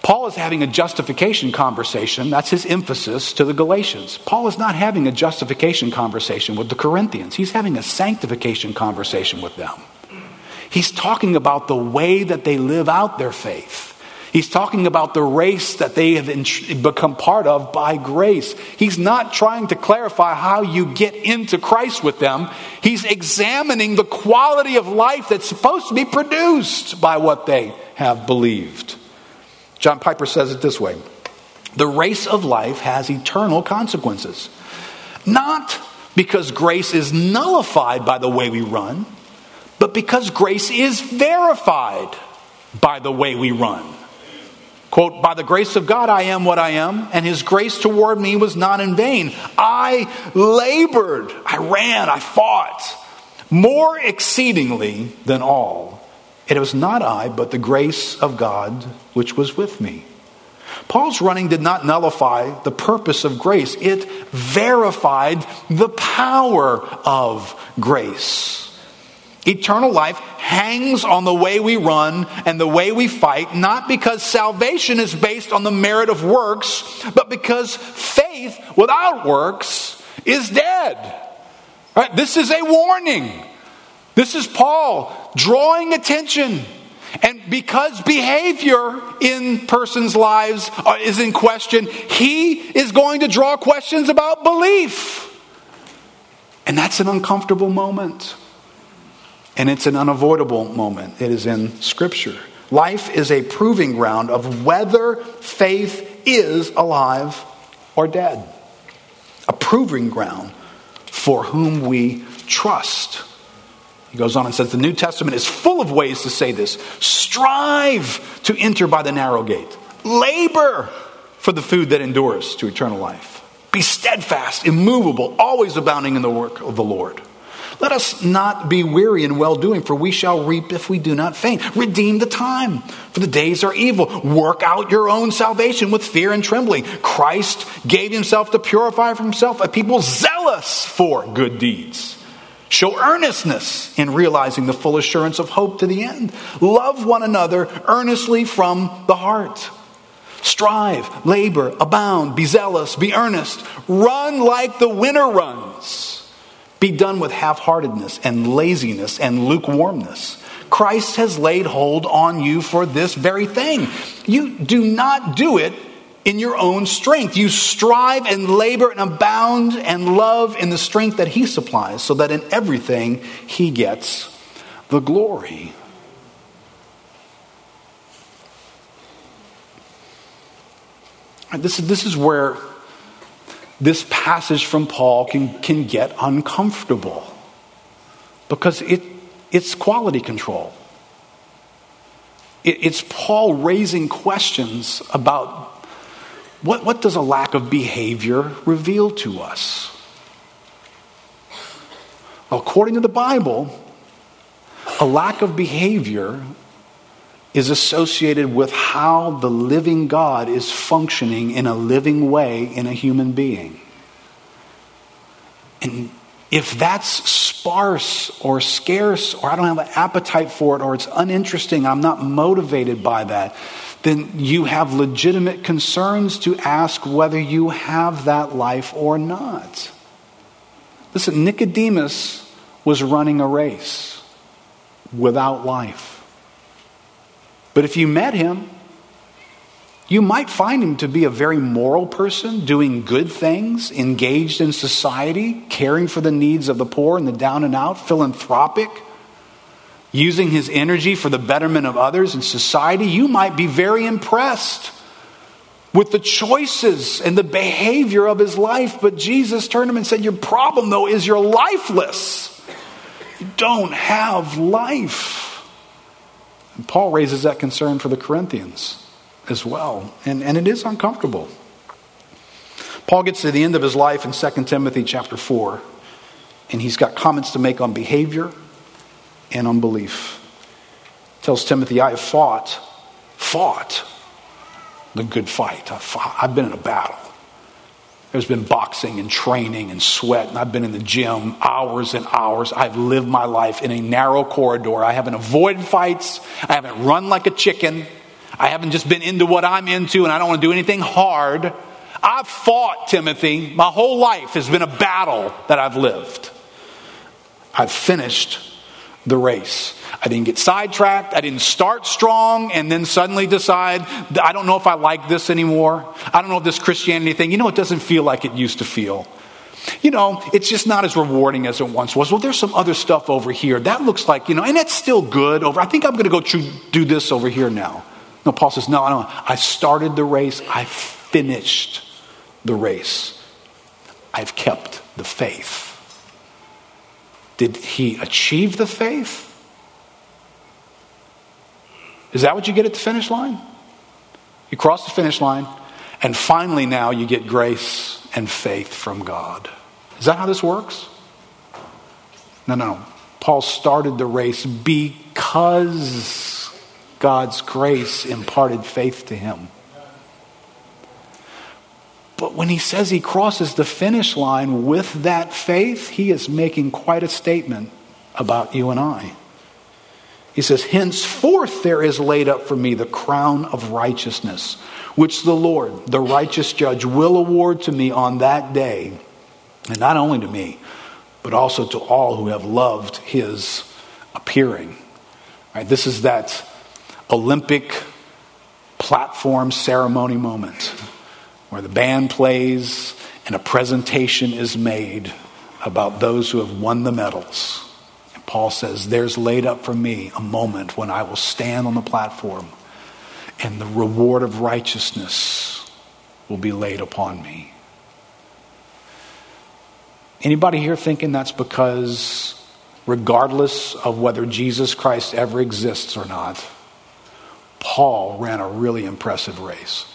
Paul is having a justification conversation. That's his emphasis to the Galatians. Paul is not having a justification conversation with the Corinthians, he's having a sanctification conversation with them. He's talking about the way that they live out their faith. He's talking about the race that they have become part of by grace. He's not trying to clarify how you get into Christ with them. He's examining the quality of life that's supposed to be produced by what they have believed. John Piper says it this way The race of life has eternal consequences. Not because grace is nullified by the way we run, but because grace is verified by the way we run. Quote, by the grace of God I am what I am, and his grace toward me was not in vain. I labored, I ran, I fought more exceedingly than all it was not I, but the grace of God which was with me. Paul's running did not nullify the purpose of grace, it verified the power of grace. Eternal life hangs on the way we run and the way we fight, not because salvation is based on the merit of works, but because faith without works is dead. Right? This is a warning. This is Paul drawing attention. And because behavior in persons' lives uh, is in question, he is going to draw questions about belief. And that's an uncomfortable moment. And it's an unavoidable moment. It is in Scripture. Life is a proving ground of whether faith is alive or dead. A proving ground for whom we trust. He goes on and says the New Testament is full of ways to say this. Strive to enter by the narrow gate. Labor for the food that endures to eternal life. Be steadfast, immovable, always abounding in the work of the Lord. Let us not be weary in well doing, for we shall reap if we do not faint. Redeem the time, for the days are evil. Work out your own salvation with fear and trembling. Christ gave himself to purify for himself a people zealous for good deeds. Show earnestness in realizing the full assurance of hope to the end. Love one another earnestly from the heart. Strive, labor, abound, be zealous, be earnest. Run like the winner runs. Be done with half heartedness and laziness and lukewarmness. Christ has laid hold on you for this very thing. You do not do it in your own strength. You strive and labor and abound and love in the strength that He supplies, so that in everything He gets the glory. This is, this is where this passage from Paul can, can get uncomfortable because it, it's quality control. It, it's Paul raising questions about what, what does a lack of behavior reveal to us? According to the Bible, a lack of behavior is associated with how the living God is functioning in a living way in a human being. And if that's sparse or scarce, or I don't have an appetite for it, or it's uninteresting, I'm not motivated by that, then you have legitimate concerns to ask whether you have that life or not. Listen, Nicodemus was running a race without life. But if you met him, you might find him to be a very moral person, doing good things, engaged in society, caring for the needs of the poor and the down and out, philanthropic, using his energy for the betterment of others and society. You might be very impressed with the choices and the behavior of his life. But Jesus turned him and said, Your problem, though, is you're lifeless. You don't have life. And Paul raises that concern for the Corinthians as well. And, and it is uncomfortable. Paul gets to the end of his life in 2 Timothy chapter 4, and he's got comments to make on behavior and unbelief. Tells Timothy, I have fought, fought the good fight. I've, fought, I've been in a battle. There's been boxing and training and sweat, and I've been in the gym hours and hours. I've lived my life in a narrow corridor. I haven't avoided fights. I haven't run like a chicken. I haven't just been into what I'm into, and I don't want to do anything hard. I've fought, Timothy. My whole life has been a battle that I've lived. I've finished the race. I didn't get sidetracked. I didn't start strong and then suddenly decide, I don't know if I like this anymore. I don't know if this Christianity thing, you know, it doesn't feel like it used to feel. You know, it's just not as rewarding as it once was. Well, there's some other stuff over here. That looks like, you know, and that's still good over. I think I'm going to go do this over here now. No, Paul says, no, no, I started the race. I finished the race. I've kept the faith. Did he achieve the faith? Is that what you get at the finish line? You cross the finish line, and finally now you get grace and faith from God. Is that how this works? No, no. Paul started the race because God's grace imparted faith to him. But when he says he crosses the finish line with that faith, he is making quite a statement about you and I. He says, Henceforth there is laid up for me the crown of righteousness, which the Lord, the righteous judge, will award to me on that day. And not only to me, but also to all who have loved his appearing. Right, this is that Olympic platform ceremony moment where the band plays and a presentation is made about those who have won the medals. And Paul says, There's laid up for me a moment when I will stand on the platform and the reward of righteousness will be laid upon me. Anybody here thinking that's because, regardless of whether Jesus Christ ever exists or not, Paul ran a really impressive race?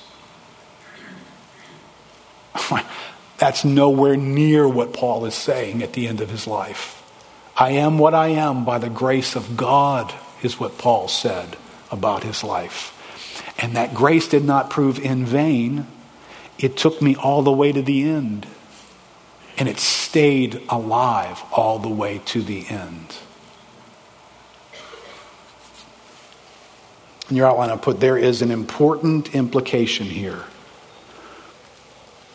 [laughs] That's nowhere near what Paul is saying at the end of his life. I am what I am by the grace of God, is what Paul said about his life. And that grace did not prove in vain. It took me all the way to the end. And it stayed alive all the way to the end. In your outline, I put there is an important implication here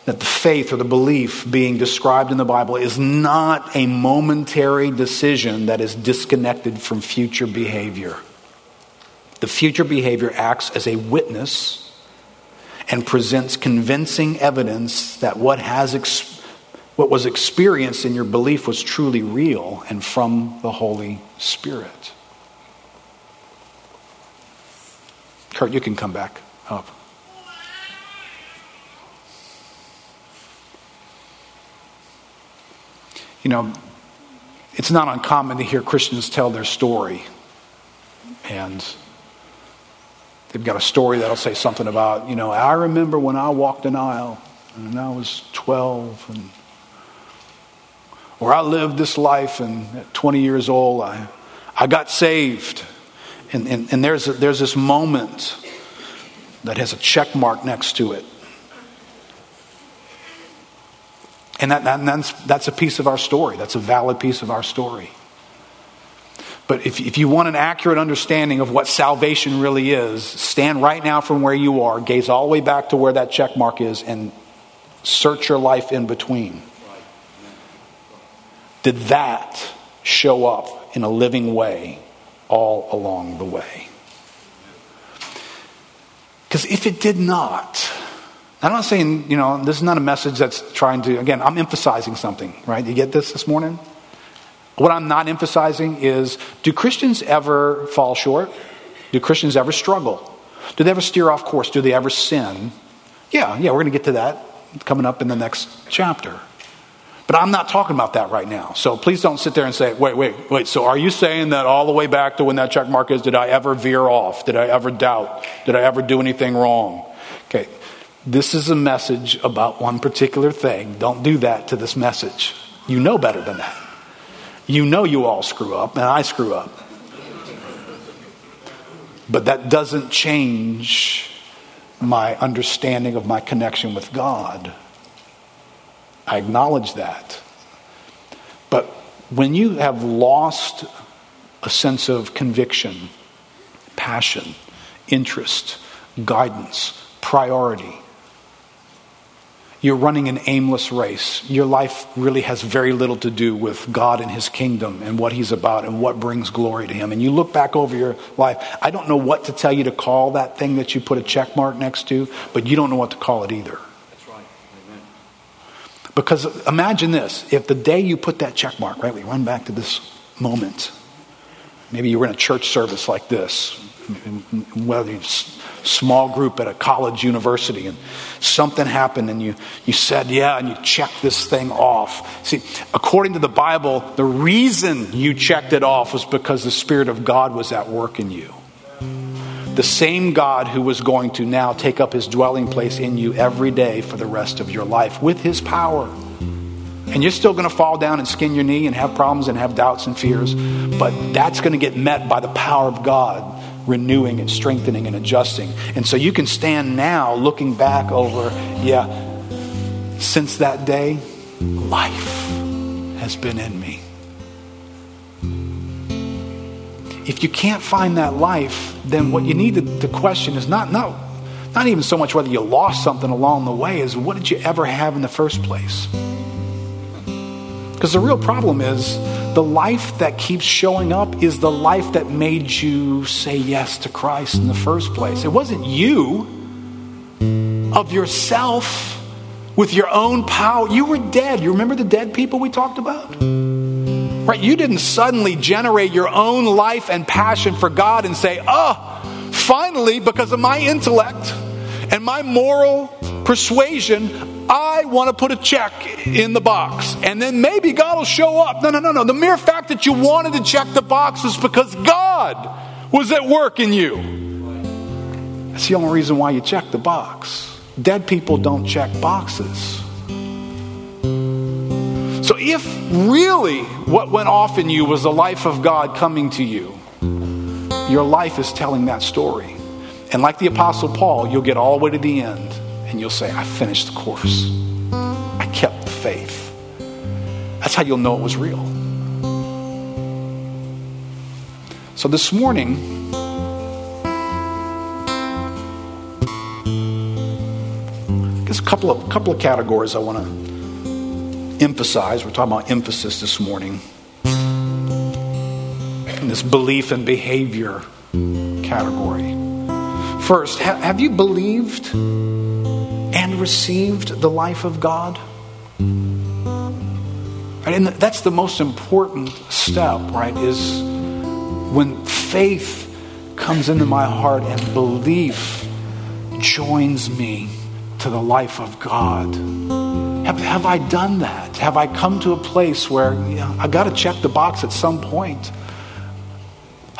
that the faith or the belief being described in the Bible is not a momentary decision that is disconnected from future behavior. The future behavior acts as a witness and presents convincing evidence that what has ex- what was experienced in your belief was truly real and from the Holy Spirit. Kurt, you can come back up. You know, it's not uncommon to hear Christians tell their story. And they've got a story that'll say something about, you know, I remember when I walked an aisle and I was 12 and or I lived this life and at 20 years old I, I got saved. And, and, and there's, a, there's this moment that has a check mark next to it. And, that, that, that's, that's a piece of our story. That's a valid piece of our story. But if, if you want an accurate understanding of what salvation really is, stand right now from where you are, gaze all the way back to where that check mark is, and search your life in between. Did that show up in a living way all along the way? Because if it did not, I'm not saying, you know, this is not a message that's trying to, again, I'm emphasizing something, right? You get this this morning? What I'm not emphasizing is do Christians ever fall short? Do Christians ever struggle? Do they ever steer off course? Do they ever sin? Yeah, yeah, we're going to get to that coming up in the next chapter. But I'm not talking about that right now. So please don't sit there and say, wait, wait, wait. So are you saying that all the way back to when that check mark is, did I ever veer off? Did I ever doubt? Did I ever do anything wrong? Okay, this is a message about one particular thing. Don't do that to this message. You know better than that. You know you all screw up, and I screw up. But that doesn't change my understanding of my connection with God. I acknowledge that. But when you have lost a sense of conviction, passion, interest, guidance, priority, you're running an aimless race. Your life really has very little to do with God and His kingdom and what He's about and what brings glory to Him. And you look back over your life, I don't know what to tell you to call that thing that you put a check mark next to, but you don't know what to call it either. That's right. Amen. Because imagine this if the day you put that check mark, right, we run back to this moment. Maybe you were in a church service like this, whether it's small group at a college university and something happened and you, you said yeah and you checked this thing off. See according to the bible the reason you checked it off was because the spirit of god was at work in you. The same god who was going to now take up his dwelling place in you every day for the rest of your life with his power. And you're still going to fall down and skin your knee and have problems and have doubts and fears but that's going to get met by the power of god renewing and strengthening and adjusting. And so you can stand now looking back over, yeah, since that day, life has been in me. If you can't find that life, then what you need to, to question is not, not, not even so much whether you lost something along the way, is what did you ever have in the first place? Because the real problem is the life that keeps showing up is the life that made you say yes to Christ in the first place. It wasn't you of yourself with your own power. You were dead. You remember the dead people we talked about? Right? You didn't suddenly generate your own life and passion for God and say, oh, finally, because of my intellect and my moral persuasion, I want to put a check in the box and then maybe God will show up. No, no, no, no. The mere fact that you wanted to check the box is because God was at work in you. That's the only reason why you check the box. Dead people don't check boxes. So, if really what went off in you was the life of God coming to you, your life is telling that story. And like the Apostle Paul, you'll get all the way to the end and you'll say, I finished the course. I kept the faith. That's how you'll know it was real. So this morning, there's a couple of couple of categories I want to emphasize. We're talking about emphasis this morning. In this belief and behavior category. First, have you believed and received the life of God? Right? And that's the most important step, right? Is when faith comes into my heart and belief joins me to the life of God. Have, have I done that? Have I come to a place where you know, I've got to check the box at some point?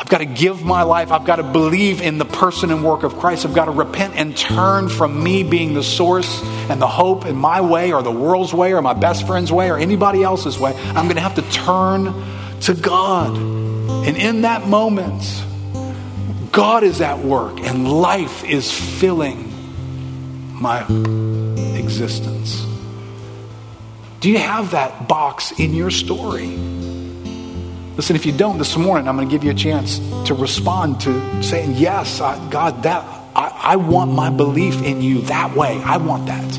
I've got to give my life. I've got to believe in the person and work of Christ. I've got to repent and turn from me being the source and the hope in my way or the world's way or my best friend's way or anybody else's way. I'm going to have to turn to God. And in that moment, God is at work and life is filling my existence. Do you have that box in your story? Listen, if you don't this morning, I'm going to give you a chance to respond to saying, Yes, I, God, that I, I want my belief in you that way. I want that.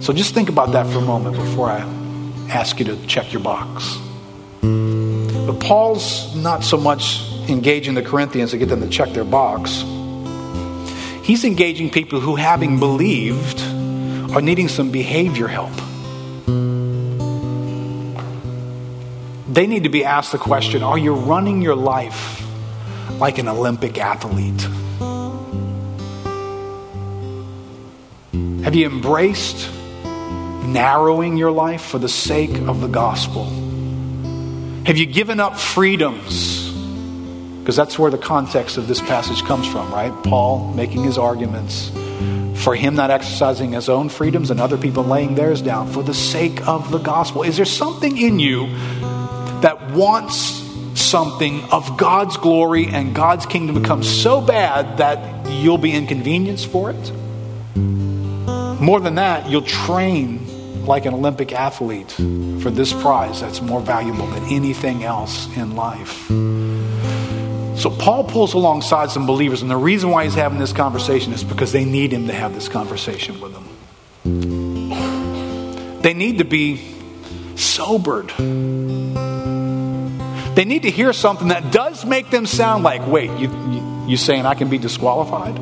So just think about that for a moment before I ask you to check your box. But Paul's not so much engaging the Corinthians to get them to check their box. He's engaging people who, having believed, are needing some behavior help. They need to be asked the question Are you running your life like an Olympic athlete? Have you embraced narrowing your life for the sake of the gospel? Have you given up freedoms? Because that's where the context of this passage comes from, right? Paul making his arguments for him not exercising his own freedoms and other people laying theirs down for the sake of the gospel. Is there something in you that wants something of God's glory and God's kingdom become so bad that you'll be inconvenienced for it. More than that, you'll train like an Olympic athlete for this prize that's more valuable than anything else in life. So Paul pulls alongside some believers, and the reason why he's having this conversation is because they need him to have this conversation with them. They need to be sobered. They need to hear something that does make them sound like, wait, you, you, saying I can be disqualified?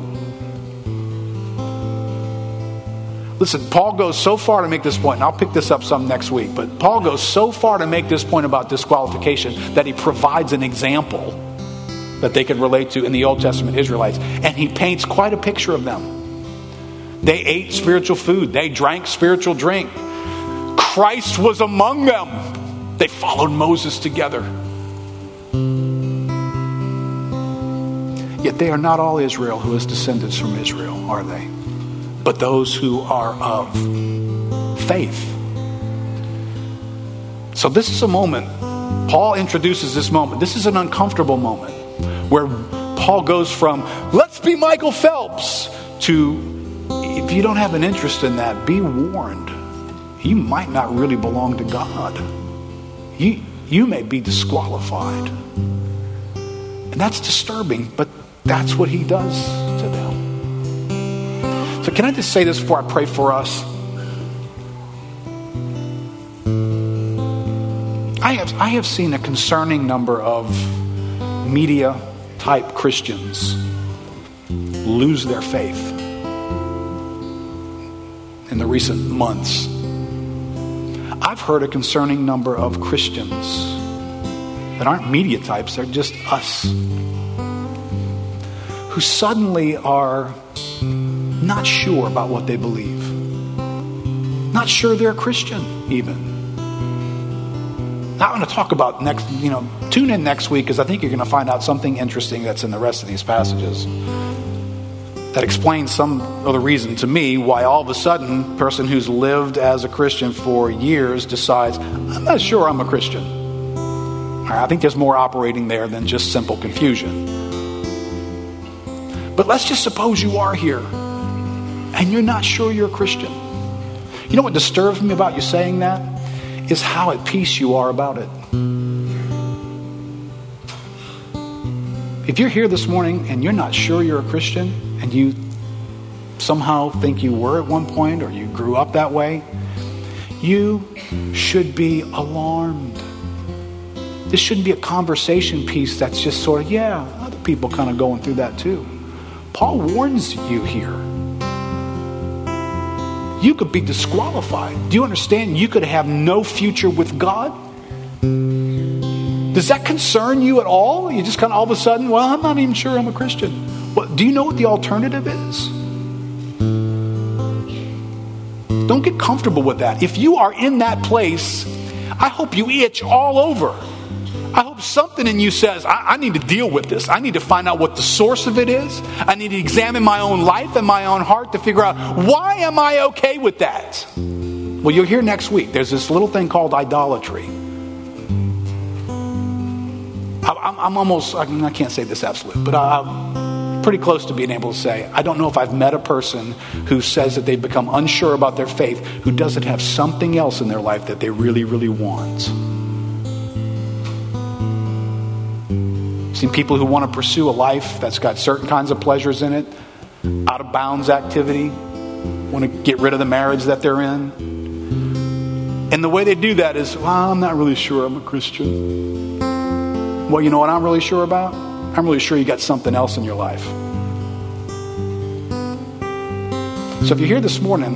Listen, Paul goes so far to make this point, and I'll pick this up some next week, but Paul goes so far to make this point about disqualification that he provides an example that they can relate to in the Old Testament Israelites, and he paints quite a picture of them. They ate spiritual food, they drank spiritual drink. Christ was among them. They followed Moses together. Yet they are not all Israel who is descendants from Israel, are they? But those who are of faith. So, this is a moment, Paul introduces this moment. This is an uncomfortable moment where Paul goes from, let's be Michael Phelps, to, if you don't have an interest in that, be warned. You might not really belong to God. You, you may be disqualified. And that's disturbing, but that's what he does to them. So, can I just say this before I pray for us? I have, I have seen a concerning number of media type Christians lose their faith in the recent months. I've heard a concerning number of Christians that aren't media types, they're just us who suddenly are not sure about what they believe, not sure they're Christian, even. Not going to talk about next, you know, tune in next week because I think you're going to find out something interesting that's in the rest of these passages that explains some of the reason to me why all of a sudden a person who's lived as a Christian for years decides, I'm not sure I'm a Christian. I think there's more operating there than just simple confusion. But let's just suppose you are here and you're not sure you're a Christian. You know what disturbs me about you saying that? Is how at peace you are about it. If you're here this morning and you're not sure you're a Christian and you somehow think you were at one point or you grew up that way, you should be alarmed. This shouldn't be a conversation piece that's just sort of, yeah, other people kind of going through that too. Paul warns you here. you could be disqualified. Do you understand? You could have no future with God. Does that concern you at all? You just kind of all of a sudden, well, I'm not even sure I'm a Christian. Do you know what the alternative is? Don't get comfortable with that. If you are in that place, I hope you itch all over. I hope something in you says, I, I, need to deal with this. I need to find out what the source of it is. I need to examine my own life and my own heart to figure out why am I okay with that? Well, you'll hear next week. There's this little thing called idolatry. I, am almost, I, I, can't say this absolute, but I'm pretty close to being able to say, I don't know if I've met a person who says that they've become unsure about their faith who doesn't have something else in their life that they really, really want. Seen people who want to pursue a life that's got certain kinds of pleasures in it, out of bounds activity, want to get rid of the marriage that they're in. And the way they do that is, well, I'm not really sure I'm a Christian. Well, you know what I'm really sure about? I'm really sure you got something else in your life. So if you're here this morning,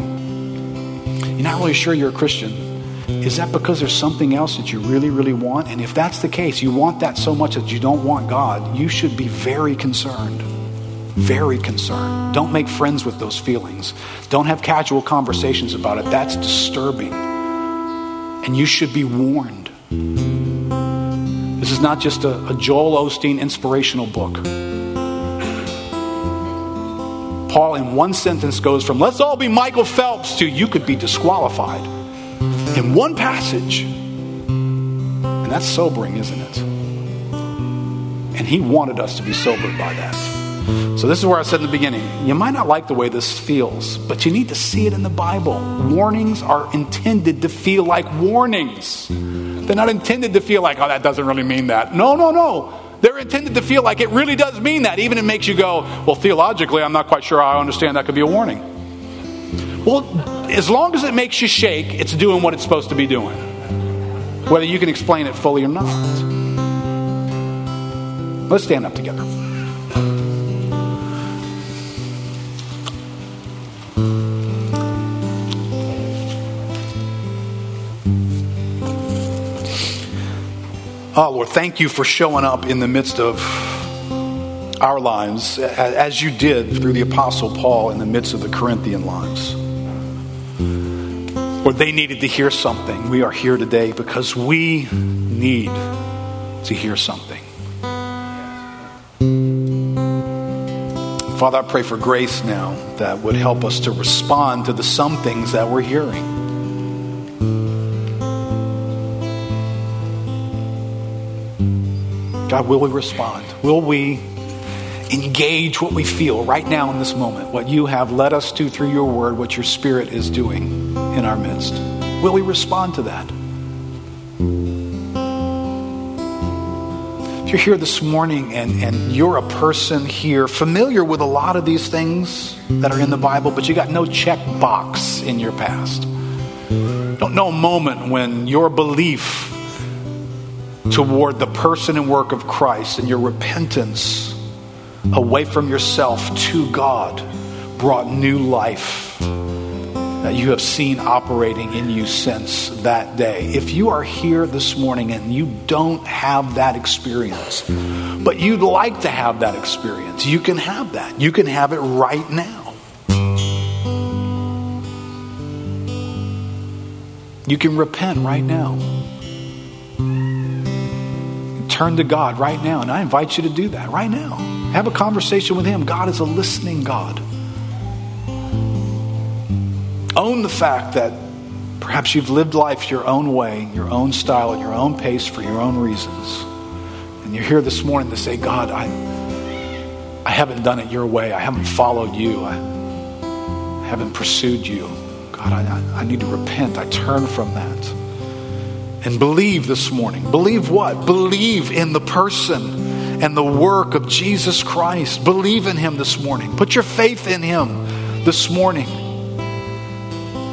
you're not really sure you're a Christian. Is that because there's something else that you really, really want? And if that's the case, you want that so much that you don't want God, you should be very concerned. Very concerned. Don't make friends with those feelings. Don't have casual conversations about it. That's disturbing. And you should be warned. This is not just a, a Joel Osteen inspirational book. Paul, in one sentence, goes from let's all be Michael Phelps to you could be disqualified in one passage. And that's sobering, isn't it? And he wanted us to be sobered by that. So, this is where I said in the beginning you might not like the way this feels, but you need to see it in the Bible. Warnings are intended to feel like warnings. They're not intended to feel like, oh, that doesn't really mean that. No, no, no. They're intended to feel like it really does mean that. Even it makes you go, well, theologically, I'm not quite sure I understand that could be a warning. Well, as long as it makes you shake, it's doing what it's supposed to be doing. Whether you can explain it fully or not. Let's stand up together. Oh, Lord, thank you for showing up in the midst of our lives as you did through the Apostle Paul in the midst of the Corinthian lives or they needed to hear something. We are here today because we need to hear something. Father, I pray for grace now that would help us to respond to the some things that we're hearing. God, will we respond? Will we engage what we feel right now in this moment, what you have led us to through your word, what your spirit is doing in our midst? Will we respond to that? If you're here this morning and, and you're a person here familiar with a lot of these things that are in the Bible, but you got no check box in your past, don't know a moment when your belief toward the person and work of Christ and your repentance away from yourself to God brought new life that you have seen operating in you since that day. If you are here this morning and you don't have that experience, but you'd like to have that experience, you can have that. You can have it right now. You can repent right now. Turn to God right now. And I invite you to do that right now. Have a conversation with Him. God is a listening God. Own the fact that perhaps you've lived life your own way, your own style, at your own pace for your own reasons. And you're here this morning to say, God, I, I haven't done it your way. I haven't followed you. I haven't pursued you. God, I, I need to repent. I turn from that. And believe this morning. Believe what? Believe in the person and the work of Jesus Christ. Believe in Him this morning. Put your faith in Him this morning.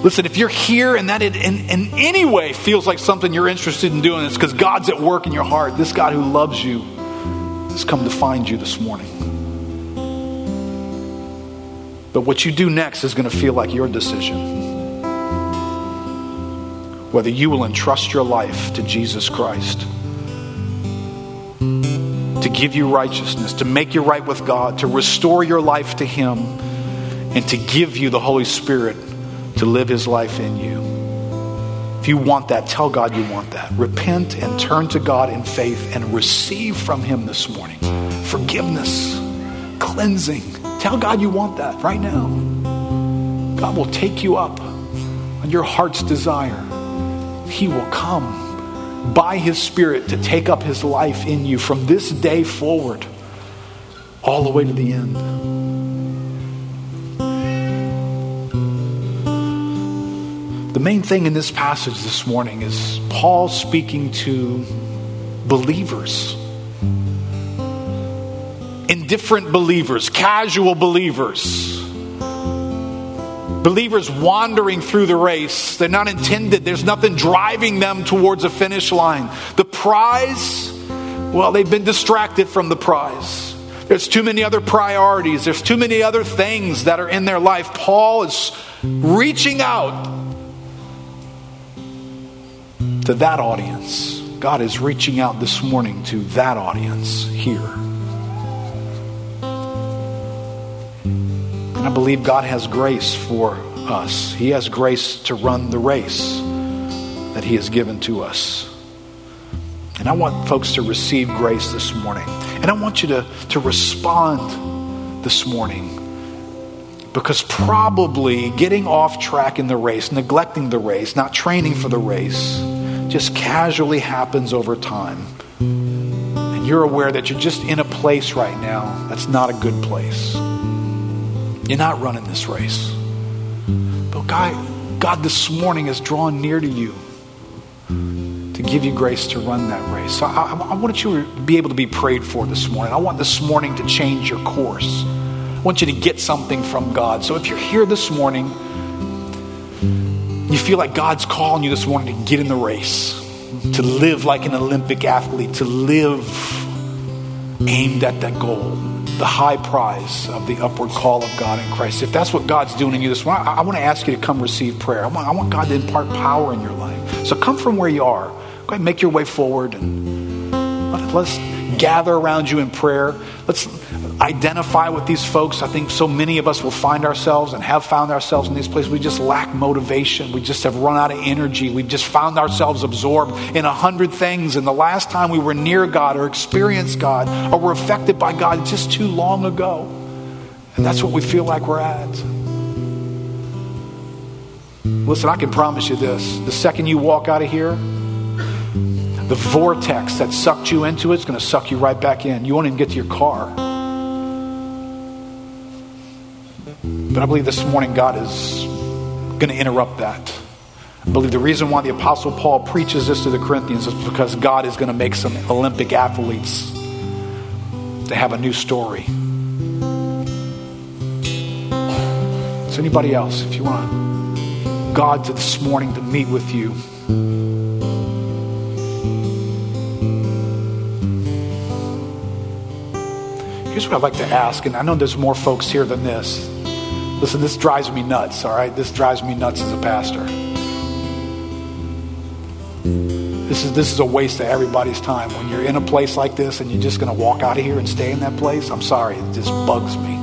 Listen, if you're here and that in, in any way feels like something you're interested in doing, it's because God's at work in your heart. This God who loves you has come to find you this morning. But what you do next is going to feel like your decision. whether you will entrust your life to Jesus Christ to give you righteousness, to make you right with God, to restore your life to Him, and to give you the Holy Spirit to live His life in you. If you want that, tell God you want that. Repent and turn to God in faith and receive from Him this morning forgiveness, cleansing. Tell God you want that right now. God will take you up on your heart's desire. He will come by His Spirit to take up His life in you from this day forward, all the way to the end. The main thing in this passage this morning is Paul speaking to believers, indifferent believers, casual believers Believers wandering through the race, they're not intended, there's nothing driving them towards a finish line. The prize, well, they've been distracted from the prize. There's too many other priorities, there's too many other things that are in their life. Paul is reaching out to that audience. God is reaching out this morning to that audience here. And I believe God has grace for us. He has grace to run the race that He has given to us. And I want folks to receive grace this morning. And I want you to, to respond this morning. Because probably getting off track in the race, neglecting the race, not training for the race, just casually happens over time. And you're aware that you're just in a place right now that's not a good place. You're not running this race. But God, God this morning has drawn near to you to give you grace to run that race. So I, I, want you to be able to be prayed for this morning. I want this morning to change your course. I want you to get something from God. So if you're here this morning, you feel like God's calling you this morning to get in the race, to live like an Olympic athlete, to live aimed at that goal the high prize of the upward call of God in Christ. If that's what God's doing in you this morning, I, I want to ask you to come receive prayer. I want, I want God to impart power in your life. So come from where you are. Go ahead and make your way forward and let, let's gather around you in prayer. Let's identify with these folks. I think so many of us will find ourselves and have found ourselves in these places. We just lack motivation. We just have run out of energy. We've just found ourselves absorbed in a hundred things. And the last time we were near God or experienced God or were affected by God just too long ago. And that's what we feel like we're at. Listen, I can promise you this the second you walk out of here, the vortex that sucked you into it is going to suck you right back in. You won't even get to your car. But I believe this morning God is going to interrupt that. I believe the reason why the Apostle Paul preaches this to the Corinthians is because God is going to make some Olympic athletes to have a new story. So, anybody else, if you want God to this morning to meet with you, here's what I'd like to ask, and I know there's more folks here than this. Listen, this drives me nuts, all right? This drives me nuts as a pastor. This is, this is a waste of everybody's time. When you're in a place like this and you're just going to walk out of here and stay in that place, I'm sorry, it just bugs me.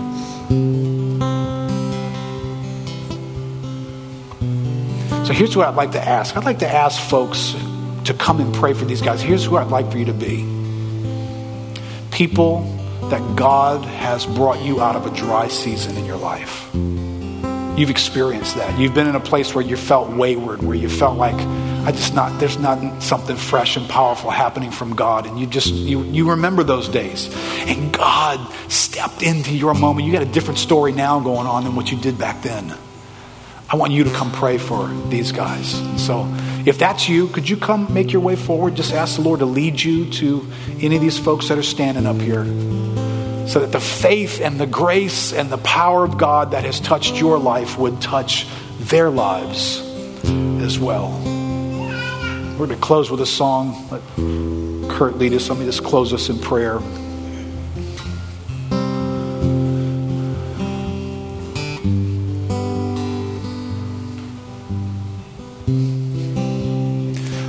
So here's what I'd like to ask I'd like to ask folks to come and pray for these guys. Here's who I'd like for you to be people that God has brought you out of a dry season in your life. You've experienced that. You've been in a place where you felt wayward, where you felt like I just not there's not something fresh and powerful happening from God, and you just you you remember those days, and God stepped into your moment. You got a different story now going on than what you did back then. I want you to come pray for these guys. And so, if that's you, could you come make your way forward? Just ask the Lord to lead you to any of these folks that are standing up here so that the faith and the grace and the power of God that has touched your life would touch their lives as well. We're going to close with a song. Let Kurt lead us. Let me just close us in prayer.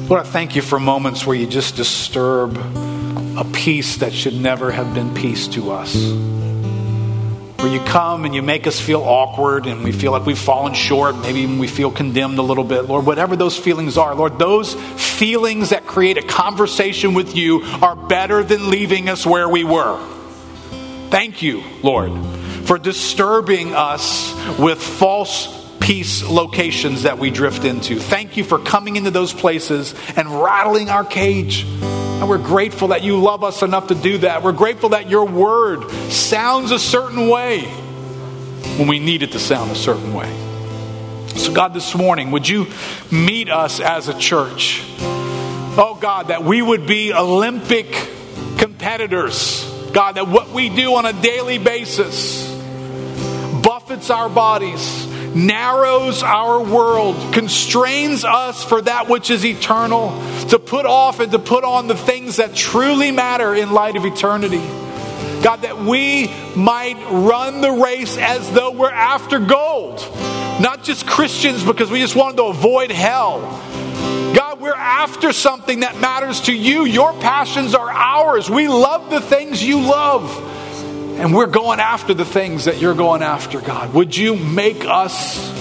Lord, I thank you for moments where you just disturb a peace that should never have been peace to us. Where you come and you make us feel awkward and we feel like we've fallen short, maybe even we feel condemned a little bit. Lord, whatever those feelings are, Lord, those feelings that create a conversation with you are better than leaving us where we were. Thank you, Lord, for disturbing us with false peace locations that we drift into. Thank you for coming into those places and rattling our cage. And we're grateful that you love us enough to do that. We're grateful that your word sounds a certain way when we need it to sound a certain way. So, God, this morning, would you meet us as a church? Oh, God, that we would be Olympic competitors. God, that what we do on a daily basis buffets our bodies narrows our world, constrains us for that which is eternal, to put off and to put on the things that truly matter in light of eternity. God, that we might run the race as though we're after gold, not just Christians because we just wanted to avoid hell. God, we're after something that matters to you. Your passions are ours. We love the things you love. And we're going after the things that you're going after, God. Would you make us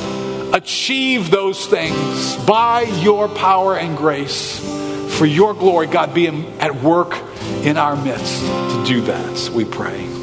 achieve those things by your power and grace for your glory, God, be at work in our midst to do that, we pray.